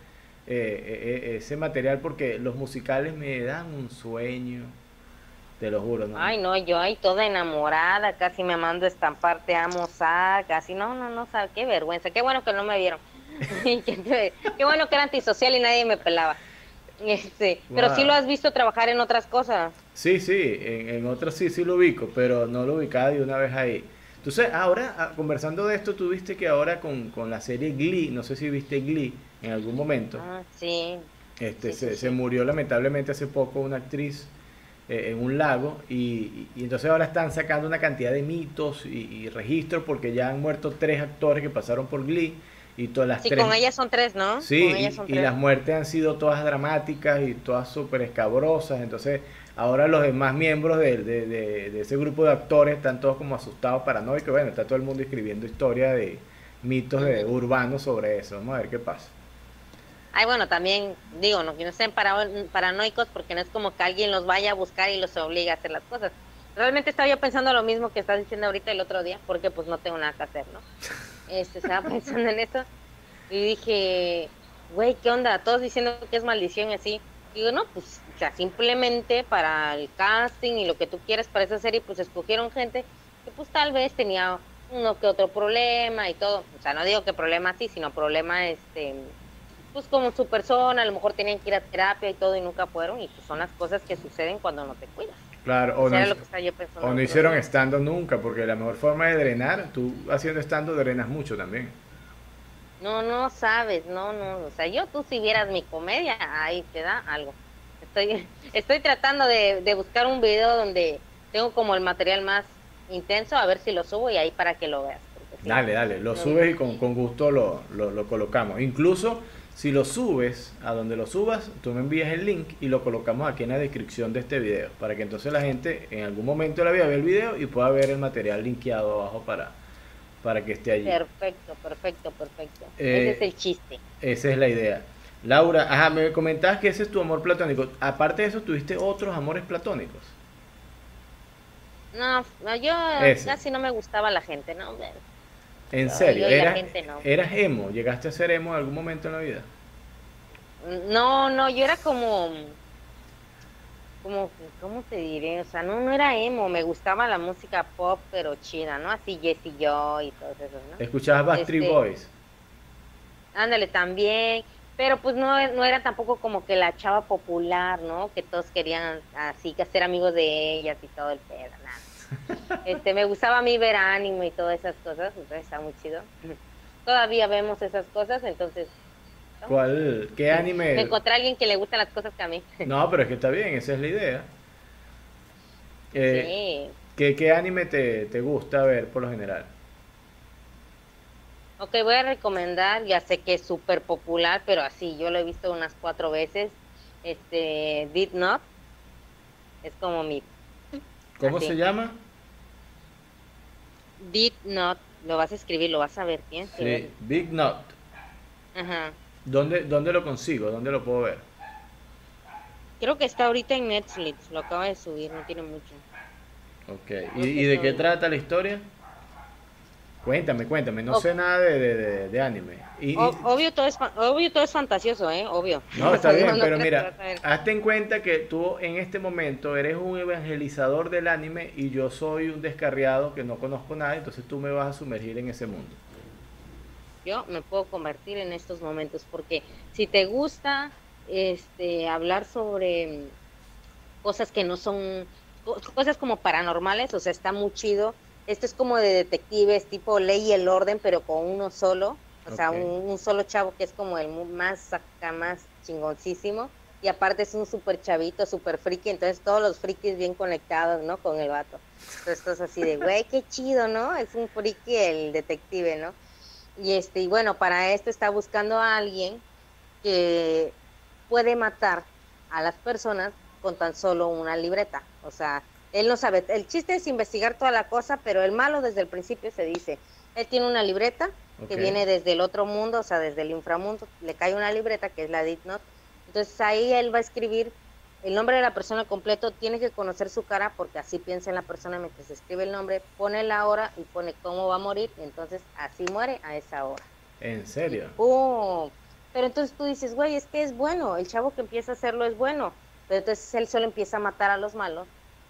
eh, eh, ese material porque los musicales me dan un sueño. Te lo juro, ¿no? Ay, no, yo ahí toda enamorada, casi me mando a estampar, te amo, casi, no, no, no, sabe, qué vergüenza, qué bueno que no me vieron. [LAUGHS] qué bueno que era antisocial y nadie me pelaba. Este, pero sí lo has visto trabajar en otras cosas. Sí, sí, en, en otras sí, sí lo ubico, pero no lo ubicaba de una vez ahí. Entonces, ahora, ah, conversando de esto, tú viste que ahora con, con la serie Glee, no sé si viste Glee en algún momento. Ah, sí. Este, se, se murió lamentablemente hace poco una actriz eh, en un lago y, entonces ahora están sacando una cantidad de mitos y, registros porque ya han muerto tres actores que pasaron por Glee y todas las sí, tres... con ellas son tres, ¿no? Sí, y, las muertes han sido todas dramáticas y todas súper escabrosas, entonces ahora los demás miembros de, de, ese grupo de actores están todos como asustados, paranoicos, bueno, está todo el mundo escribiendo historia de mitos de urbanos sobre eso, vamos a ver qué pasa. Ay, bueno, también digo, no que no sean paranoicos porque no es como que alguien los vaya a buscar y los obliga a hacer las cosas. Realmente estaba yo pensando lo mismo que estás diciendo ahorita el otro día, porque pues no tengo nada que hacer, ¿no? [LAUGHS] Este, estaba pensando en eso y dije, güey, ¿qué onda? Todos diciendo que es maldición y así. digo, no, pues, o sea, simplemente para el casting y lo que tú quieres para esa serie, pues escogieron gente que pues tal vez tenía uno que otro problema y todo. O sea, no digo que problema así, sino problema este pues como su persona, a lo mejor tenían que ir a terapia y todo y nunca fueron y pues son las cosas que suceden cuando no te cuidas. Claro, o, no, hicieron estando nunca, porque la mejor forma de drenar, tú haciendo estando drenas mucho también. No, no sabes, no, no, o sea, yo tú si vieras mi comedia, ahí te da algo. Estoy, [LAUGHS] estoy tratando de, buscar un video donde tengo como el material más intenso, a ver si lo subo y ahí para que lo veas. dale, dale, lo subes y con, con gusto lo, lo, lo colocamos. Incluso si lo subes, a donde lo subas, tú me envías el link y lo colocamos aquí en la descripción de este video, para que entonces la gente en algún momento la vea el video y pueda ver el material linkeado abajo para, para que esté allí. Perfecto, perfecto, perfecto. ese es el chiste. Esa es la idea. Laura, ajá, me comentabas que ese es tu amor platónico. Aparte de eso, ¿tuviste otros amores platónicos? No, yo casi no me gustaba la gente, ¿no? ¿En serio? ¿Eras, emo? ¿Llegaste a ser emo en algún momento en la vida? No, no, yo era como, como, ¿cómo te diré? O sea, no, no era emo, me gustaba la música pop, pero china, ¿no? Así Jessie Joy y todo eso, ¿no? ¿Escuchabas Backstreet este, Boys? Ándale, también, pero pues no, no era tampoco como que la chava popular, ¿no? Que todos querían así que ser amigos de ellas y todo el pedo, nada. Este, me gustaba a mí ver anime y todas esas cosas, entonces está muy chido. Todavía vemos esas cosas, entonces... ¿Cuál? ¿Qué anime? Me encontré a alguien que le gustan las cosas que a mí. No, pero es que está bien, esa es la idea. Eh, sí. ¿qué, anime te, te gusta ver por lo general? Ok, voy a recomendar, ya sé que es súper popular, pero así, yo lo he visto unas cuatro veces. Este, Did Not. Es como mi ¿Cómo se llama? Did Not, lo vas a escribir, lo vas a ver, bien. Sí, Big Not. Ajá. ¿Dónde, ¿Dónde lo consigo? ¿Dónde lo puedo ver? Creo que está ahorita en Netflix, lo acaba de subir, no tiene mucho. Ok, ¿y, de qué trata la historia? Cuéntame, cuéntame, no sé nada de, anime. Y, obvio, todo es, obvio todo es fantasioso, ¿eh? Obvio. No, está [LAUGHS] bien, pero mira, hazte en cuenta que tú en este momento eres un evangelizador del anime y yo soy un descarriado que no conozco nada, entonces tú me vas a sumergir en ese mundo. Yo me puedo convertir en estos momentos porque si te gusta este hablar sobre cosas que no son cosas como paranormales, o sea, está muy chido esto es como de detectives, tipo ley y el orden, pero con uno solo. O sea, un, solo chavo que es como el más acá, más chingoncísimo. Y aparte es un súper chavito, súper friki. Entonces todos los frikis bien conectados, ¿no? Con el vato. Entonces esto es así de, [LAUGHS] güey, qué chido, ¿no? Es un friki el detective, ¿no? Y este, y bueno, para esto está buscando a alguien que puede matar a las personas con tan solo una libreta. O sea, él no sabe, el chiste es investigar toda la cosa, pero el malo desde el principio se dice, él tiene una libreta que viene desde el otro mundo, o sea, desde el inframundo, le cae una libreta que es la Deep Note. Entonces ahí él va a escribir el nombre de la persona completo, tiene que conocer su cara porque así piensa en la persona mientras se escribe el nombre, pone la hora y pone cómo va a morir, entonces así muere a esa hora. ¿En serio? Pero entonces tú dices, güey, es que es bueno, el chavo que empieza a hacerlo es bueno, pero entonces él solo empieza a matar a los malos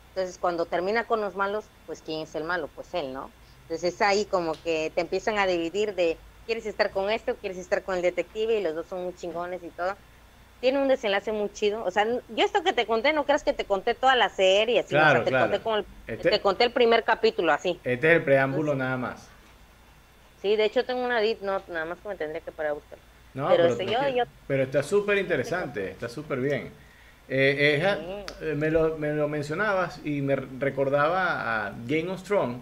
entonces, cuando termina con los malos, pues ¿quién es el malo? Pues él, ¿no? Entonces es ahí como que te empiezan a dividir de, ¿quieres estar con este o quieres estar con el detective? Y los dos son muy chingones y todo. Tiene un desenlace muy chido. O sea, yo esto que te conté, no creas que te conté toda la serie, así, claro, te, Conté el, este te conté el primer capítulo, así. Este es el preámbulo nada más. Sí, de hecho tengo una edit note, nada más que me tendría que parar a buscar. No, pero, yo, pero está súper interesante, está súper bien. Eh, eh, me, lo, me, lo, mencionabas y me recordaba a Game of Thrones.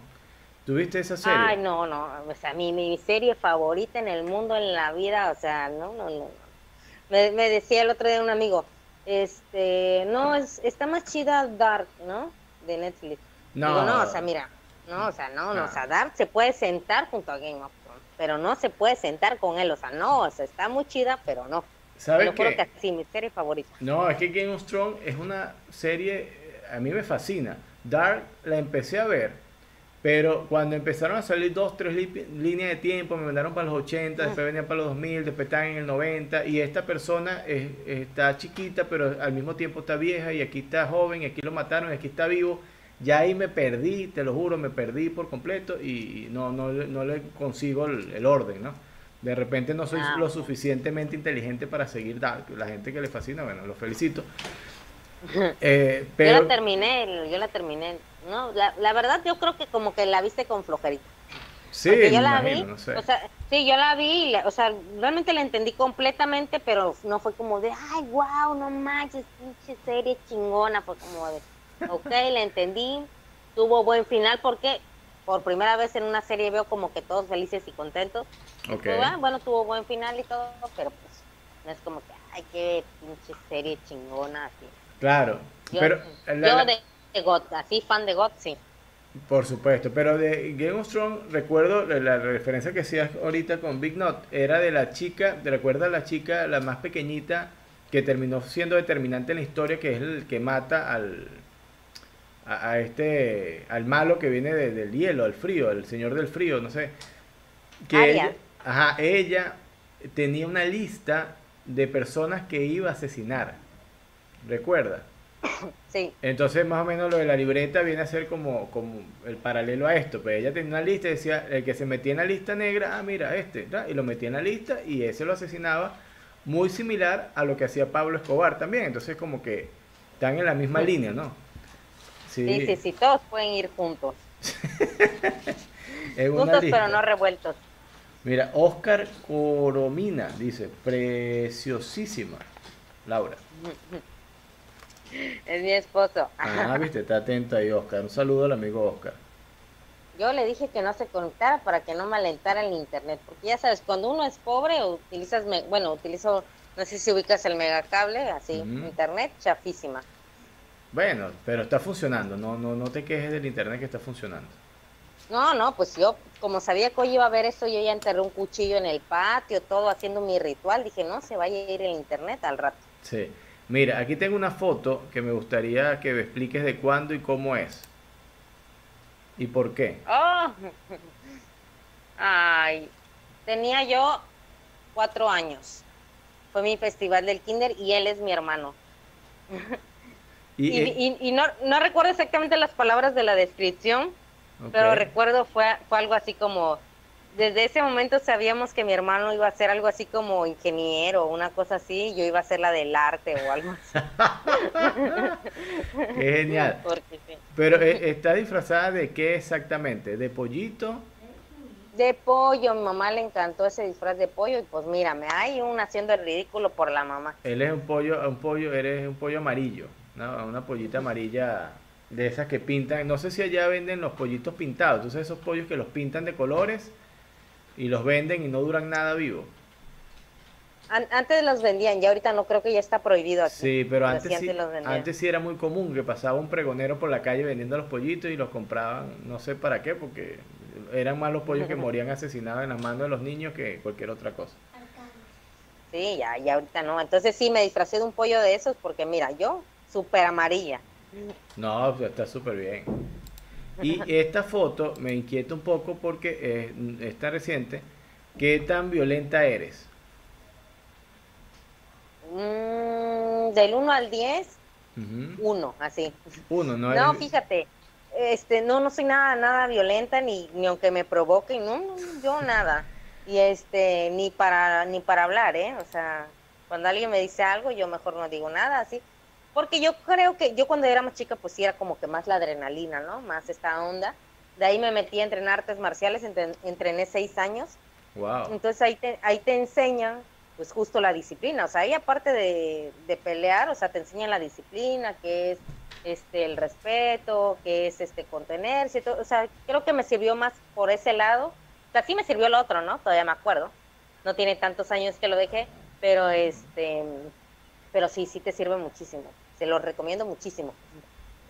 ¿Tuviste esa serie? Ay, no, no. O sea, mi, mi serie favorita en el mundo, en la vida, o sea, no, no, no. Me, me decía el otro día un amigo, este, no, es, está más chida Dark, ¿no? De Netflix. No. Digo, no, o sea, mira, no, o sea, no, no, o sea, Dark se puede sentar junto a Game of Thrones, pero no se puede sentar con él, o sea, no, o sea, está muy chida, pero no. ¿Sabes qué? sí, mi serie favorita. No, es que Game of Thrones es una serie, eh, a mí me fascina. Dark la empecé a ver, pero cuando empezaron a salir dos, tres líneas de tiempo, me mandaron para los 80, después venían para los 2000, después están en el 90, y esta persona está chiquita, pero al mismo tiempo está vieja, y aquí está joven, y aquí lo mataron, y aquí está vivo. Ya ahí me perdí, te lo juro, me perdí por completo y no, no, no le consigo el orden, ¿no? De repente no soy ah, lo suficientemente inteligente para seguir Dark. La gente que le fascina, bueno, lo felicito. Eh, pero... Yo la terminé, yo la terminé. No, la, verdad yo creo que como que la viste con flojerita. Sí, yo la vi, o sea, sí, yo la vi, o sea, realmente la entendí completamente, pero no fue como de, ay, wow, no manches, pinche serie chingona, fue como de, ok, la entendí, tuvo buen final, porque por primera vez en una serie veo como que todos felices y contentos. Okay. Ah, bueno, tuvo buen final y todo, pero pues no es como que, ay, qué pinche serie chingona, así. Claro, yo, pero... yo de, God, así fan de God, sí. Por supuesto, pero de Game of Thrones recuerdo la, referencia que hacías ahorita con Big Not, era de la chica, ¿te recuerdas la chica, la más pequeñita, que terminó siendo determinante en la historia, que es el que mata al, a, este al malo que viene del hielo, al frío, el señor del frío, no sé. Que ella, ajá, ella tenía una lista de personas que iba a asesinar. ¿Recuerda? [COUGHS] Sí. Entonces, más o menos lo de la libreta viene a ser como, como el paralelo a esto. Pero ella tenía una lista y decía, el que se metía en la lista negra, ah, mira, este, y lo metía en la lista y ese lo asesinaba. Muy similar a lo que hacía Pablo Escobar también. Entonces, como que están en la misma línea, ¿no? Sí, sí, sí, todos pueden ir juntos. [LAUGHS] juntos pero no revueltos. Mira, Oscar Coromina dice, preciosísima, Laura. [LAUGHS] Es mi esposo. Ah, [LAUGHS] viste, está atento ahí, Oscar. Un saludo al amigo Oscar. Yo le dije que no se conectara para que no me alentara el internet, porque ya sabes, cuando uno es pobre, utilizas, bueno, utilizo, no sé si ubicas el megacable, así, internet, chafísima. Bueno, pero está funcionando, no, no, no te quejes del internet que está funcionando. No, no, pues yo, como sabía que hoy iba a ver eso, yo ya enterré un cuchillo en el patio, todo haciendo mi ritual. Dije, no, se vaya a ir el internet al rato. Sí. Mira, aquí tengo una foto que me gustaría que me expliques de cuándo y cómo es. ¿Y por qué? Oh. Ay, tenía yo cuatro años. Fue mi festival del kinder y él es mi hermano. Y, y, y, no, no recuerdo exactamente las palabras de la descripción, pero recuerdo fue, fue algo así como, desde ese momento sabíamos que mi hermano iba a ser algo así como ingeniero una cosa así, yo iba a ser la del arte o algo así. [LAUGHS] qué genial. Pero eh, ¿está disfrazada de qué exactamente? ¿De pollito? De pollo, mi mamá le encantó ese disfraz de pollo y pues mírame, hay un haciendo el ridículo por la mamá. Él es un pollo, un pollo, eres un pollo amarillo, una pollita amarilla de esas que pintan, no sé si allá venden los pollitos pintados, entonces esos pollos que los pintan de colores y los venden y no duran nada vivo. Antes los vendían, ya ahorita no creo que ya está prohibido aquí. Sí, pero, antes, sí, antes, sí, era muy común que pasaba un pregonero por la calle vendiendo los pollitos y los compraban, no sé para qué, porque eran más los pollos que [LAUGHS] morían asesinados en las manos de los niños que cualquier otra cosa. Sí, ya, ya ahorita no. Entonces sí me disfracé de un pollo de esos porque mira, yo súper amarilla. No, está súper bien. Y esta foto me inquieta un poco porque está reciente. ¿Qué tan violenta eres? Mm, del 1 al 10, 1, así. Uno, no, no fíjate, este, no, no soy nada, nada violenta, ni, ni aunque me provoque, no, no, yo nada. Y este, ni para, ni para hablar, ¿eh? O sea, cuando alguien me dice algo, yo mejor no digo nada, así. Porque yo creo que yo cuando era más chica, pues sí era como que más la adrenalina, ¿no? Más esta onda. De ahí me metí a entrenar artes marciales, entrené seis años. Wow. Entonces ahí te, ahí te enseñan, pues justo la disciplina. O sea, ahí aparte de, de pelear, o sea, te enseñan la disciplina, que es este el respeto, que es este contenerse. Todo. O sea, creo que me sirvió más por ese lado. O sea, sí me sirvió el otro, ¿no? Todavía me acuerdo. No tiene tantos años que lo dejé, pero este, pero sí, sí te sirve muchísimo se los recomiendo muchísimo.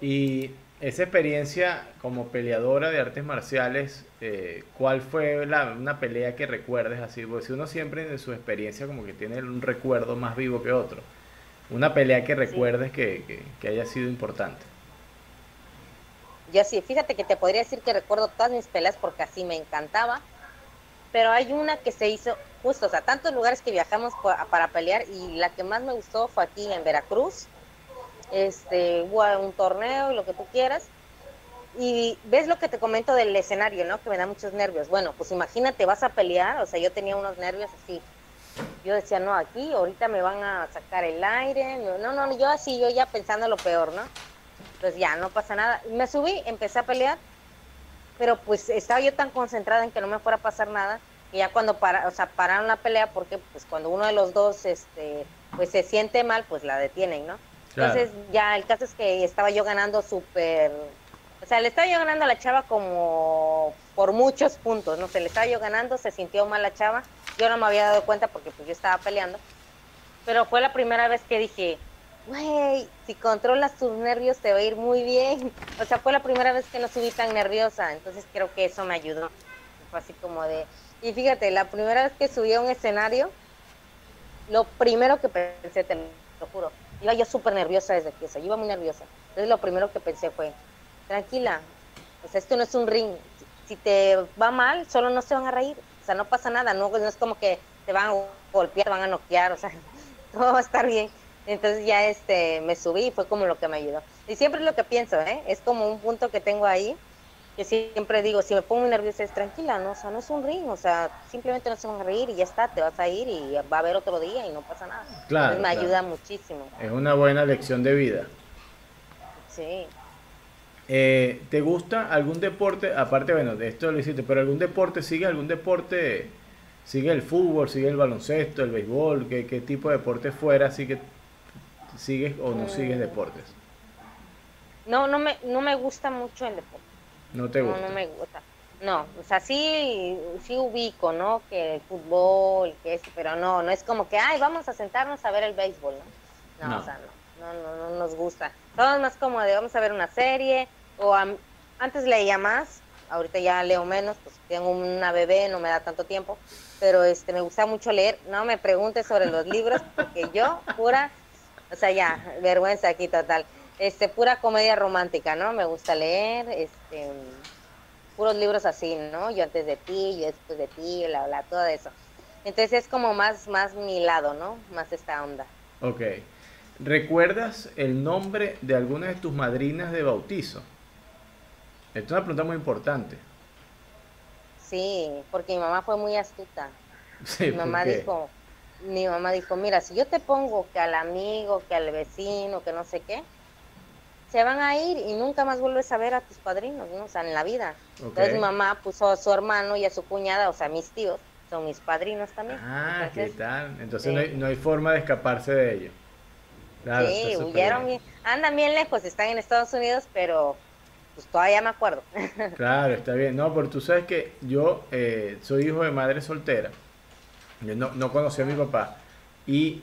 Y esa experiencia como peleadora de artes marciales, eh, ¿cuál fue la, una pelea que recuerdes así? Porque si uno siempre en su experiencia como que tiene un recuerdo más vivo que otro. Una pelea que recuerdes que, que, haya sido importante. Yo sí, fíjate que te podría decir que recuerdo todas mis peleas porque así me encantaba, pero hay una que se hizo justo, o sea, tantos lugares que viajamos para pelear y la que más me gustó fue aquí en Veracruz, este, un torneo y lo que tú quieras. Y ves lo que te comento del escenario, ¿no? Que me da muchos nervios. Bueno, pues imagínate, vas a pelear, o sea, yo tenía unos nervios así. Yo decía, no, aquí ahorita me van a sacar el aire. No, no, yo así, yo ya pensando lo peor, ¿no? Pues ya, no pasa nada. Me subí, empecé a pelear, pero pues estaba yo tan concentrada en que no me fuera a pasar nada, y ya cuando para, o sea, pararon la pelea, porque pues cuando uno de los dos, este, pues se siente mal, pues la detienen, ¿no? Entonces ya el caso es que estaba yo ganando súper, o sea, le estaba yo ganando a la chava como por muchos puntos, no sé, le estaba yo ganando, se sintió mal la chava, yo no me había dado cuenta porque pues yo estaba peleando, pero fue la primera vez que dije, güey, si controlas tus nervios te va a ir muy bien, o sea, fue la primera vez que no subí tan nerviosa, entonces creo que eso me ayudó, fue así como de, y fíjate, la primera vez que subí a un escenario, lo primero que pensé, te lo juro, Iba yo súper nerviosa desde que se iba muy nerviosa. Entonces lo primero que pensé fue, tranquila, o sea, esto no es un ring. Si te va mal, solo no se van a reír. O sea, no pasa nada, no, no es como que te van a golpear, te van a noquear, o sea, [LAUGHS] todo va a estar bien. Entonces ya este me subí y fue como lo que me ayudó. Y siempre es lo que pienso, ¿eh? Es como un punto que tengo ahí que siempre digo, si me pongo muy nerviosa es tranquila, ¿no? O sea, no es un ring, o sea, simplemente no se van a reír y ya está, te vas a ir y va a haber otro día y no pasa nada. Claro. me ayuda muchísimo. Es una buena lección de vida. Sí. Eh, ¿Te gusta algún deporte? Aparte, bueno, de esto lo hiciste, pero algún deporte, ¿sigue algún deporte? ¿Sigue el fútbol, sigue el baloncesto, el béisbol? ¿Qué, qué tipo de deporte fuera? ¿Sigue, ¿Sigues o no sigues mm. deportes? No, no me, no me gusta mucho el deporte. ¿No te gusta? No, no me gusta. No, o sea, sí, sí ubico, ¿no? Que el fútbol, que es, pero no, no es como que, ay, vamos a sentarnos a ver el béisbol, ¿no? No, o sea, no, no, no, nos gusta. Todo más como de, vamos a ver una serie, o antes leía más, ahorita ya leo menos, pues tengo una bebé, no me da tanto tiempo, pero este me gusta mucho leer. No me preguntes sobre los libros, porque yo, pura, o sea, ya, vergüenza aquí total. Este, pura comedia romántica, ¿no? Me gusta leer, este, puros libros así, ¿no? Yo antes de ti, yo después de ti, bla, bla, todo eso. Entonces es como más, más mi lado, ¿no? Más esta onda. Ok. ¿Recuerdas el nombre de alguna de tus madrinas de bautizo? Esta es una pregunta muy importante. Sí, porque mi mamá fue muy astuta. mi mamá dijo, mi mamá dijo, mira, si yo te pongo que al amigo, que al vecino, que no sé qué, se van a ir y nunca más vuelves a ver a tus padrinos, ¿no? O sea, en la vida. Entonces mi mamá puso a su hermano y a su cuñada, o sea, mis tíos, son mis padrinos también. Ah, ¿qué tal? Entonces no, hay, no, hay, forma de escaparse de ellos. sí, huyeron, bien. andan bien lejos, están en Estados Unidos, pero pues todavía me acuerdo. [LAUGHS] claro, está bien. No, porque tú sabes que yo eh, soy hijo de madre soltera. Yo no, no conocí a mi papá. Y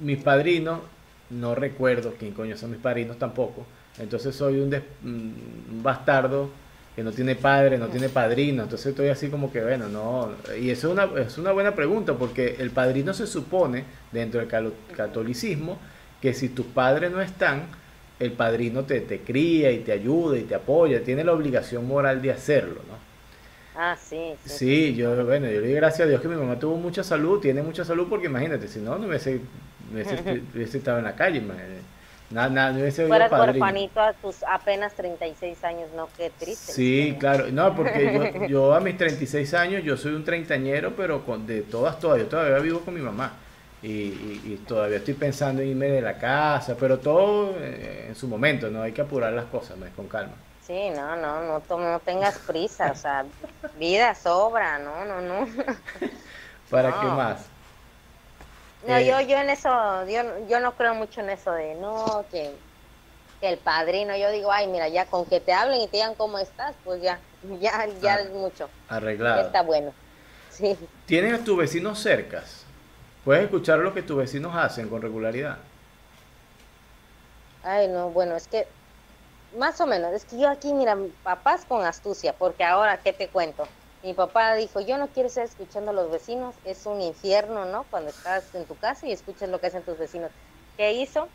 mis padrinos, no recuerdo quién coño son mis padrinos tampoco. Entonces soy un, un bastardo que no tiene padre, no tiene padrino. Entonces estoy así como que, bueno, no. Y eso es una, es una buena pregunta, porque el padrino se supone, dentro del catolicismo, que si tus padres no están, el padrino te, te cría y te ayuda y te apoya, tiene la obligación moral de hacerlo, ¿no? Ah, sí. Sí, yo, bueno, yo le doy gracias a Dios que mi mamá tuvo mucha salud, tiene mucha salud, porque imagínate, si no, no hubiese, hubiese, [LAUGHS] estado en la calle, Nada, nada, no Fueras huerfanito a tus apenas 36 años, no, qué triste. Sí, claro, no, porque yo, yo, a mis 36 años, yo soy un treintañero, pero con, de todas, todas, yo todavía vivo con mi mamá. Y, todavía estoy pensando en irme de la casa, pero todo eh, en su momento, no hay que apurar las cosas, ¿no? con calma. Sí, no, no, no, no tengas prisa, o sea, vida sobra, no, no, no. [LAUGHS] ¿Para qué más? No, yo, eh, yo en eso, yo, yo no creo mucho en eso de, no, que, el padrino, yo digo, ay, mira, ya con que te hablen y te digan cómo estás, pues ya, ya, ya ah, es mucho. Arreglado. está bueno, sí. ¿Tienes a tus vecinos cercas? ¿Puedes escuchar lo que tus vecinos hacen con regularidad? Ay, no, bueno, es que más o menos, es que yo aquí, mira, papás con astucia, porque ahora, ¿qué te cuento? Mi papá dijo, yo no quiero estar escuchando a los vecinos, es un infierno, ¿no? Cuando estás en tu casa y escuchas lo que hacen tus vecinos. ¿Qué hizo?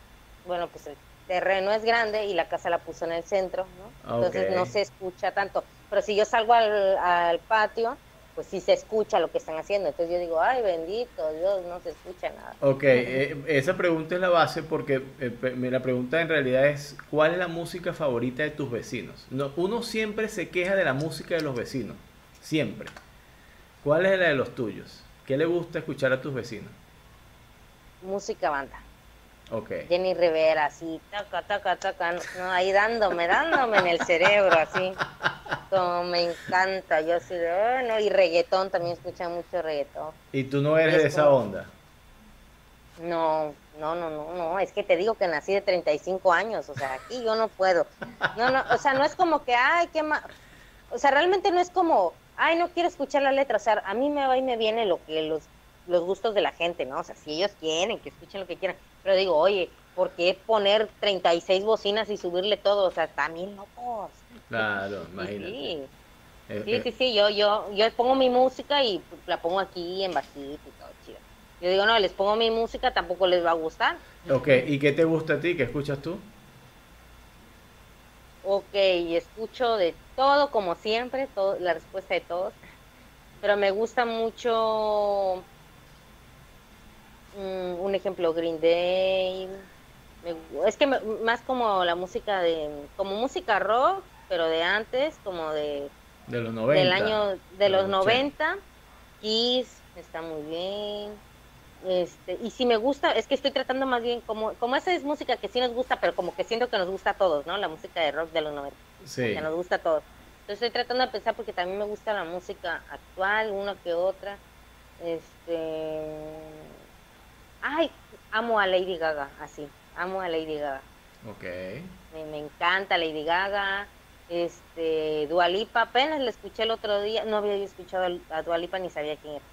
Bueno, pues el terreno es grande y la casa la puso en el centro, ¿no? Entonces no se escucha tanto. Pero si yo salgo al, al patio, pues sí se escucha lo que están haciendo. Entonces yo digo, ay, bendito Dios, no se escucha nada. Ok, eh, esa pregunta es la base porque eh, la pregunta en realidad es, ¿cuál es la música favorita de tus vecinos? No, uno siempre se queja de la música de los vecinos, siempre. ¿Cuál es la de los tuyos? ¿Qué le gusta escuchar a tus vecinos? Música banda. Okay. Jenny Rivera, así, taca, taca, taca, no, ahí dándome, dándome en el cerebro, así. Como me encanta, yo así de, no, y reggaetón, también escucha mucho reggaetón. ¿Y tú no eres de esa onda? No, no, no, no, no, es que te digo que nací de 35 años, o sea, aquí yo no puedo. No, no, o sea, no es como que, ay, qué más. O sea, realmente no es como, ay, no quiero escuchar la letra, o sea, a mí me va y me viene lo que los los gustos de la gente, ¿no? O sea, si ellos quieren, que escuchen lo que quieran. Pero digo, oye, ¿por qué poner 36 bocinas y subirle todo? O sea, también locos. Claro, imagínate. Sí. Eh, sí, eh. sí, sí, yo, yo, yo pongo mi música y la pongo aquí en bajito y todo chido. Yo digo, no, les pongo mi música, tampoco les va a gustar. Ok, ¿y qué te gusta a ti? ¿Qué escuchas tú? Ok, escucho de todo, como siempre, todo, la respuesta de todos. Pero me gusta mucho Mm, un ejemplo, Green Day. es que más como la música de, como música rock, pero de antes, como de, de los 90. Del año de, los, 90. Kiss está muy bien. Este, y si me gusta, es que estoy tratando más bien como, como esa es música que sí nos gusta, pero como que siento que nos gusta a todos, ¿no? La música de rock de los 90. Sí. Que nos gusta a todos. Entonces estoy tratando de pensar porque también me gusta la música actual, una que otra. Este ay, amo a Lady Gaga, así, amo a Lady Gaga. Ok. Me, encanta Lady Gaga. Este, Dualipa, apenas la escuché el otro día, no había escuchado a Dualipa ni sabía quién era.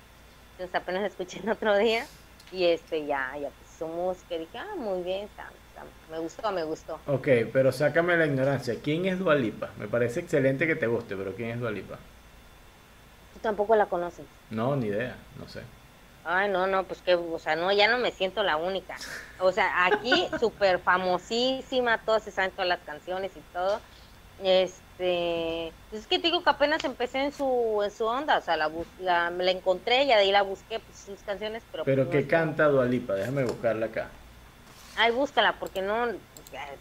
Entonces apenas la escuché el otro día y este ya, ya pues, su música, dije, ah, muy bien, está, Me gustó, me gustó. Ok, pero sácame la ignorancia. ¿Quién es Dualipa? Me parece excelente que te guste, pero ¿quién es Dualipa? Tú tampoco la conoces. No, ni idea, no sé. Ay, no, no, pues que, o sea, no, ya no me siento la única. O sea, aquí [LAUGHS] súper famosísima, todos se saben todas las canciones y todo. Este, pues es que digo que apenas empecé en su, en su onda, o sea, la, la, la encontré y de ahí la busqué, pues sus canciones, pero... Pero pues, ¿qué canta Dualipa? Déjame buscarla acá. Ay, búscala, porque no,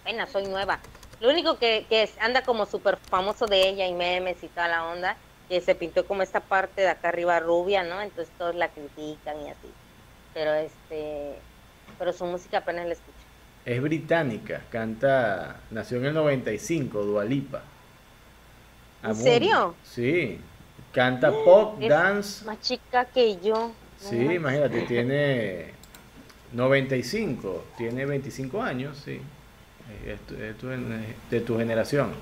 apenas soy nueva. Lo único que, que anda como súper famoso de ella y memes y toda la onda, que se pintó como esta parte de acá arriba rubia, ¿no? Entonces todos la critican y así. Pero este, pero su música apenas la escucho. Es británica, canta, nació en el 95, Dualipa. ¿En serio? Sí, canta pop, es dance. Más chica que yo. Sí, imagínate, tiene 95, tiene 25 años, sí. Es tu- de tu generación.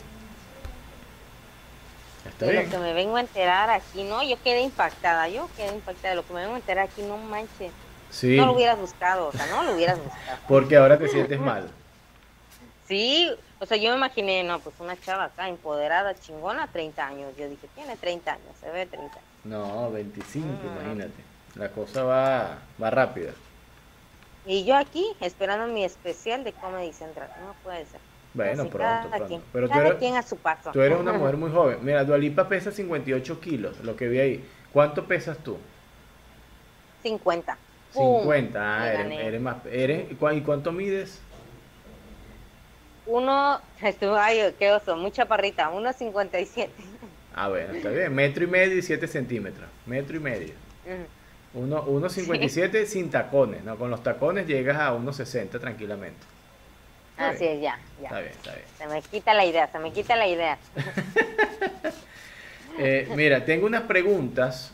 Está De bien. lo que me vengo a enterar aquí, ¿no? Yo quedé impactada, yo quedé impactada. Lo que me vengo a enterar aquí, no manches. Sí, No lo hubieras buscado, o sea, no lo hubieras buscado. porque ahora te sientes mal. Sí, o sea, yo me imaginé, no, pues una chava acá, empoderada, chingona, 30 años. Yo dije, tiene 30 años, se ve 30. No, 25, Mm. imagínate. La cosa va, va rápida. Y yo aquí, esperando mi especial de Comedy Central. No puede ser. Bueno, Así, pronto, pronto. Quien, Pero tú eres, quien a su paso. tú eres una mujer muy joven. Mira, Dualipa pesa 58 kilos, lo que vi ahí. ¿Cuánto pesas tú? 50. ¡Pum! 50. Ah, eres, más. Eres, ¿y cua- ¿Y cuánto mides? Uno, [LAUGHS] ay, qué oso, mucha parrita, 1.57. Ah, bueno, está bien. Metro y medio y 7 centímetros. Metro y medio. Ujú. Uno, 1,57 sin tacones, ¿no? Con los tacones llegas a 1,60 tranquilamente. Está Así bien, es, ya, Está ya. bien, está bien. Se me quita la idea, se me quita la idea. [LAUGHS] Eh, mira, tengo unas preguntas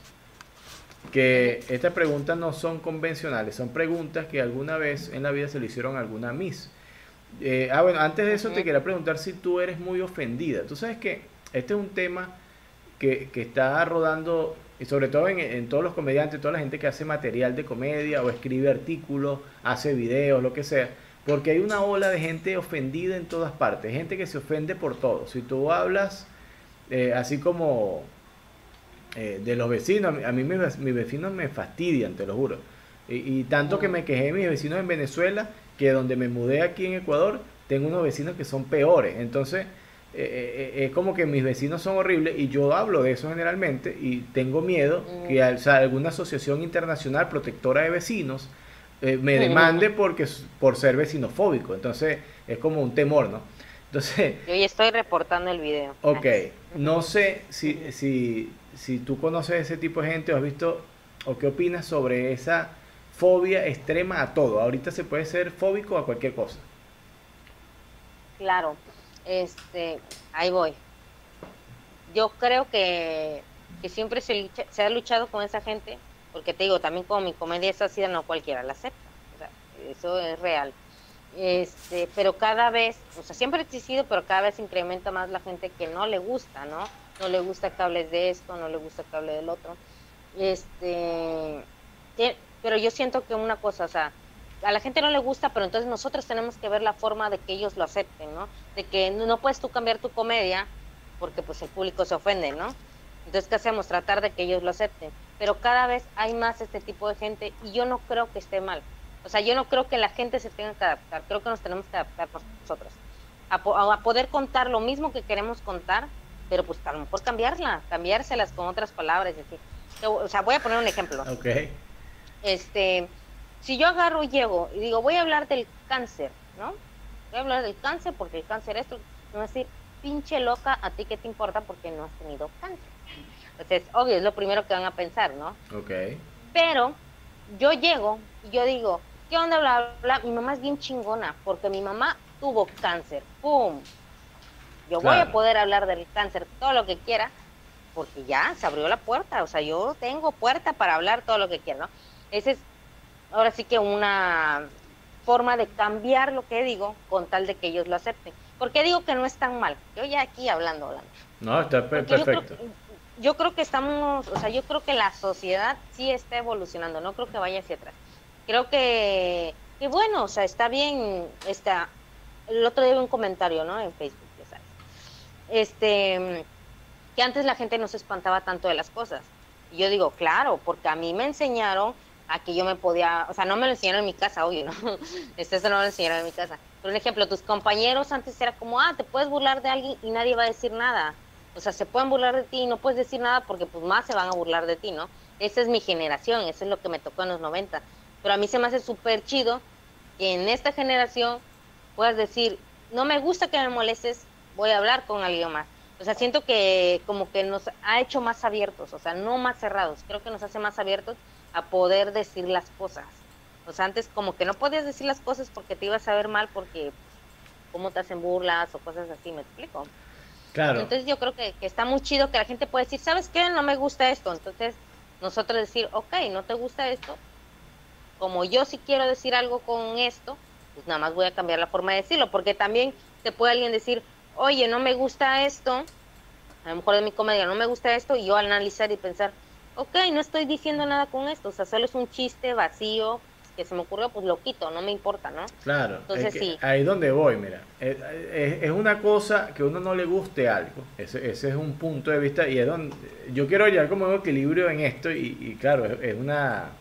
que estas preguntas no son convencionales, son preguntas que alguna vez en la vida se le hicieron a alguna Miss. Eh, ah, bueno, antes de eso te quería preguntar si tú eres muy ofendida. Tú sabes que este es un tema que, que está rodando, y sobre todo en, en todos los comediantes, toda la gente que hace material de comedia o escribe artículos, hace videos, lo que sea, porque hay una ola de gente ofendida en todas partes, gente que se ofende por todo. Si tú hablas eh, así como eh, de los vecinos, a mí, mis, ve- mis vecinos me fastidian, te lo juro. Y, y tanto que me quejé de mis vecinos en Venezuela, que donde me mudé aquí en Ecuador, tengo unos vecinos que son peores. Entonces, eh, eh, es como que mis vecinos son horribles y yo hablo de eso generalmente y tengo miedo Mm. que o sea, alguna asociación internacional protectora de vecinos me demande porque, por ser vecinofóbico. Entonces, es como un temor, ¿no? Entonces, Yo ya estoy reportando el video. Ok, no sé si, si, si tú conoces ese tipo de gente o has visto o qué opinas sobre esa fobia extrema a todo. Ahorita se puede ser fóbico a cualquier cosa. Claro, este, ahí voy. Yo creo que, que siempre se, lucha- se ha luchado con esa gente, porque te digo, también como mi comedia es así, no cualquiera la acepta. O sea, eso es real. Este, pero cada vez, o sea, siempre ha existido, pero cada vez incrementa más la gente que no le gusta, ¿no? No le gusta que hables de esto, no le gusta que hable del otro. Este, pero yo siento que una cosa, o sea, a la gente no le gusta, pero entonces nosotros tenemos que ver la forma de que ellos lo acepten, ¿no? De que no, puedes tú cambiar tu comedia porque pues el público se ofende, ¿no? Entonces, ¿qué hacemos? Tratar de que ellos lo acepten. Pero cada vez hay más este tipo de gente y yo no creo que esté mal. O sea, yo no creo que la gente se tenga que adaptar, creo que nos tenemos que adaptar nosotros. A, a poder contar lo mismo que queremos contar, pero pues a lo mejor cambiarla, cambiárselas con otras palabras. así. O sea, voy a poner un ejemplo Ok. este, si yo agarro y llego y digo, voy a hablar del cáncer, ¿no? Voy a hablar del cáncer porque el cáncer esto, va a decir, pinche loca, ¿a ti qué te importa porque no has tenido cáncer? Entonces, obvio, es lo primero que van a pensar, ¿no? Ok. Pero yo llego y yo digo, ¿qué onda? Bla, bla, bla. Mi mamá es bien chingona porque mi mamá tuvo cáncer. ¡Pum! Yo voy a poder hablar del cáncer todo lo que quiera porque ya se abrió la puerta. O sea, yo tengo puerta para hablar todo lo que quiera, ¿no? Esa es ahora sí que una forma de cambiar lo que digo con tal de que ellos lo acepten. Porque digo que no es tan mal. Yo ya aquí hablando, hablando. No, está yo creo- perfecto. Yo creo, que estamos, o sea, yo creo que la sociedad sí está evolucionando, no creo que vaya hacia atrás. Creo que que bueno, o sea, está bien, está, el otro día vi un comentario, ¿no? En Facebook. Este, que antes la gente no se espantaba tanto de las cosas. Y yo digo, claro, porque a mí me enseñaron a que yo me podía, o sea, no me lo enseñaron en mi casa, obvio, ¿no? [LAUGHS] Este, no me lo enseñaron en mi casa. Por ejemplo, tus compañeros antes era como, ah, te puedes burlar de alguien y nadie va a decir nada. O sea, se pueden burlar de ti y no puedes decir nada porque pues más se van a burlar de ti, ¿no? Esa es mi generación, eso es lo que me tocó en los 90. Pero a mí se me hace súper chido que en esta generación puedas decir, no me gusta que me molestes, voy a hablar con alguien más. O sea, siento que como que nos ha hecho más abiertos, o sea, no más cerrados, creo que nos hace más abiertos a poder decir las cosas. O sea, antes como que no podías decir las cosas porque te ibas a ver mal porque cómo te hacen burlas o cosas así, ¿me explico? Claro. Entonces yo creo que, que está muy chido que la gente puede decir, ¿sabes qué? No me gusta esto. Entonces nosotros decir, ok, no te gusta esto, como yo sí quiero decir algo con esto, pues nada más voy a cambiar la forma de decirlo, porque también te puede alguien decir, oye, no me gusta esto, a lo mejor de mi comedia no me gusta esto, y yo analizar y pensar, ok, no estoy diciendo nada con esto, o sea, solo es un chiste vacío que se me ocurrió, pues lo quito, no me importa, ¿no? Claro, Entonces, sí. ahí donde voy, mira, es, una cosa que a uno no le guste algo, ese, ese, es un punto de vista, y es donde yo quiero hallar como un equilibrio en esto, y, y claro, es una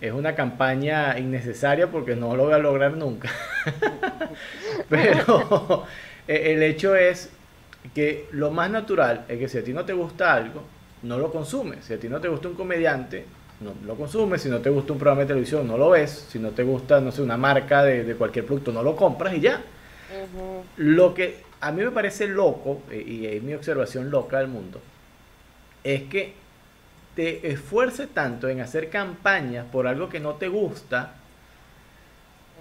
es una campaña innecesaria porque no lo voy a lograr nunca. [LAUGHS] Pero el hecho es que lo más natural es que si a ti no te gusta algo, no lo consumes. Si a ti no te gusta un comediante, no lo consumes. Si no te gusta un programa de televisión, no lo ves. Si no te gusta, no sé, una marca de, cualquier producto, no lo compras y ya. Lo que a mí me parece loco, e, y es mi observación loca del mundo, es que te esfuerces tanto en hacer campañas por algo que no te gusta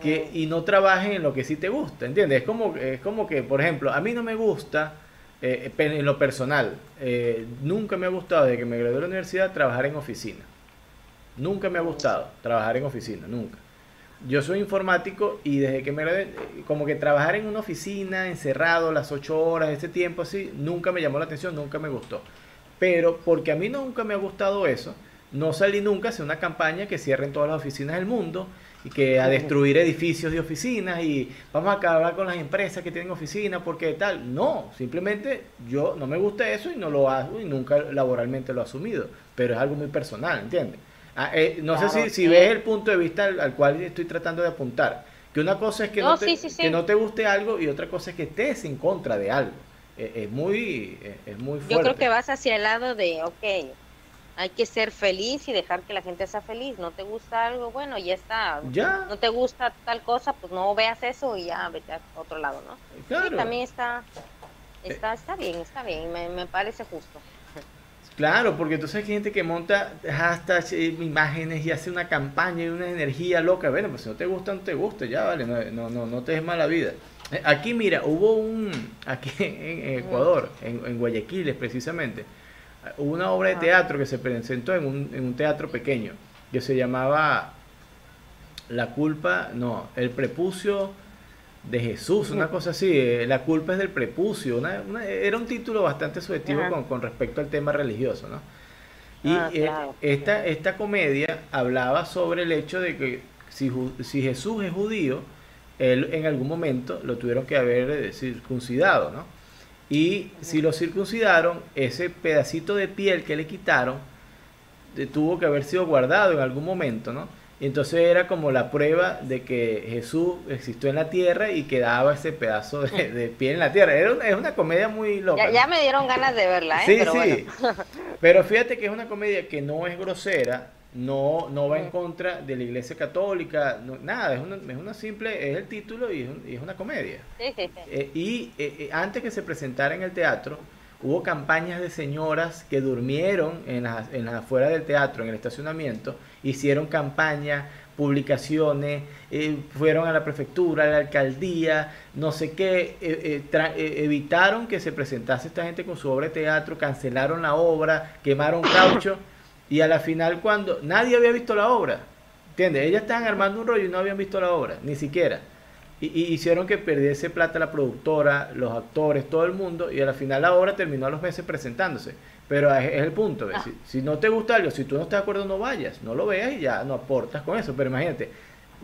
que, y no trabajes en lo que sí te gusta, ¿entiendes? Es como, es como que, por ejemplo, a mí no me gusta, eh, en lo personal, eh, nunca me ha gustado desde que me gradué de la universidad trabajar en oficina. Nunca me ha gustado trabajar en oficina, nunca. Yo soy informático y desde que me gradué, eh, como que trabajar en una oficina, encerrado las ocho horas, ese tiempo así, nunca me llamó la atención, nunca me gustó. Pero porque a mí nunca me ha gustado eso, no salí nunca a una campaña que cierren todas las oficinas del mundo y que a destruir edificios de oficinas y vamos a acabar con las empresas que tienen oficinas porque tal. No, simplemente yo no me gusta eso y no lo hago y nunca laboralmente lo he asumido, pero es algo muy personal, ¿entiendes? Ah, eh, no sé si, si ves el punto de vista al, cual estoy tratando de apuntar. Que una cosa es que no, te, que no te guste algo y otra cosa es que estés en contra de algo. Eh, es, muy, eh, es muy fuerte. Yo creo que vas hacia el lado de, ok, hay que ser feliz y dejar que la gente sea feliz. No te gusta algo, bueno, ya está. ¿Ya? No te gusta tal cosa, pues no veas eso y ya vete a otro lado, ¿no? Claro. también está, está, está bien, está bien, me, me parece justo. Claro, porque entonces hay gente que monta hashtags, eh, imágenes y hace una campaña y una energía loca. Bueno, pues si no te gusta, no te gusta, ya vale, no, no, no, no te des mala vida. Eh, aquí, mira, hubo un, aquí en Ecuador, en, Guayaquil precisamente, hubo una obra de teatro que se presentó en un, en un teatro pequeño, que se llamaba La culpa, no, el prepucio de Jesús, una cosa así, eh, la culpa es del prepucio, era un título bastante subjetivo con, respecto al tema religioso, ¿no? Y ah, eh, esta, esta comedia hablaba sobre el hecho de que si, si Jesús es judío, él en algún momento lo tuvieron que haber eh, circuncidado, ¿no? Y si lo circuncidaron, ese pedacito de piel que le quitaron eh, tuvo que haber sido guardado en algún momento, ¿no? Y entonces era como la prueba de que Jesús existió en la tierra y quedaba ese pedazo de, [LAUGHS] piel en la tierra. es una comedia muy loca. Ya, me dieron ganas de verla, ¿eh? Sí, pero sí. Pero fíjate que es una comedia que no es grosera, no, no va en contra de la iglesia católica, nada, es una, es una simple, es el título y es, una comedia. Eh, y eh, eh, antes que se presentara en el teatro, hubo campañas de señoras que durmieron en las, en afueras del teatro, en el estacionamiento, hicieron campañas, publicaciones, fueron a la prefectura, a la alcaldía, no sé qué, evitaron que se presentase esta gente con su obra de teatro, cancelaron la obra, quemaron caucho. Y a la final cuando nadie había visto la obra, ¿entiendes? Ellas estaban armando un rollo y no habían visto la obra, ni siquiera. Y, hicieron que perdiese plata la productora, los actores, todo el mundo, y a la final la obra terminó a los meses presentándose. Pero es, el punto, si, no te gusta algo, si tú no estás de acuerdo, no vayas, no lo veas y ya no aportas con eso. Pero imagínate,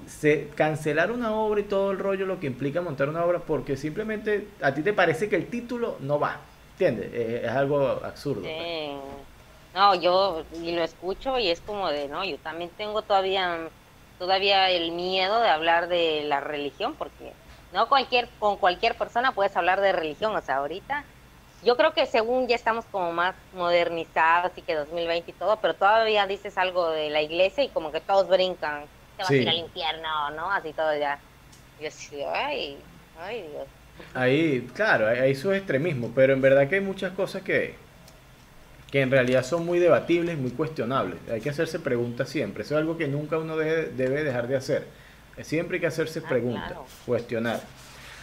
se, cancelar una obra y todo el rollo lo que implica montar una obra porque simplemente a ti te parece que el título no va, ¿entiendes? Es, algo absurdo. Pues. No, yo y lo escucho y es como de, no, yo también tengo todavía todavía el miedo de hablar de la religión porque no cualquier con cualquier persona puedes hablar de religión, o sea, ahorita yo creo que según ya estamos como más modernizados y que 2020 y todo, pero todavía dices algo de la iglesia y como que todos brincan te vas a ir al infierno, ¿no? Así todo ya. Yo así, ay, ay Dios. Ahí, claro, hay, su extremismo, pero en verdad que hay muchas cosas que, que en realidad son muy debatibles, muy cuestionables. Hay que hacerse preguntas siempre. Eso es algo que nunca uno debe, dejar de hacer. Siempre hay que hacerse ah, preguntas, cuestionar.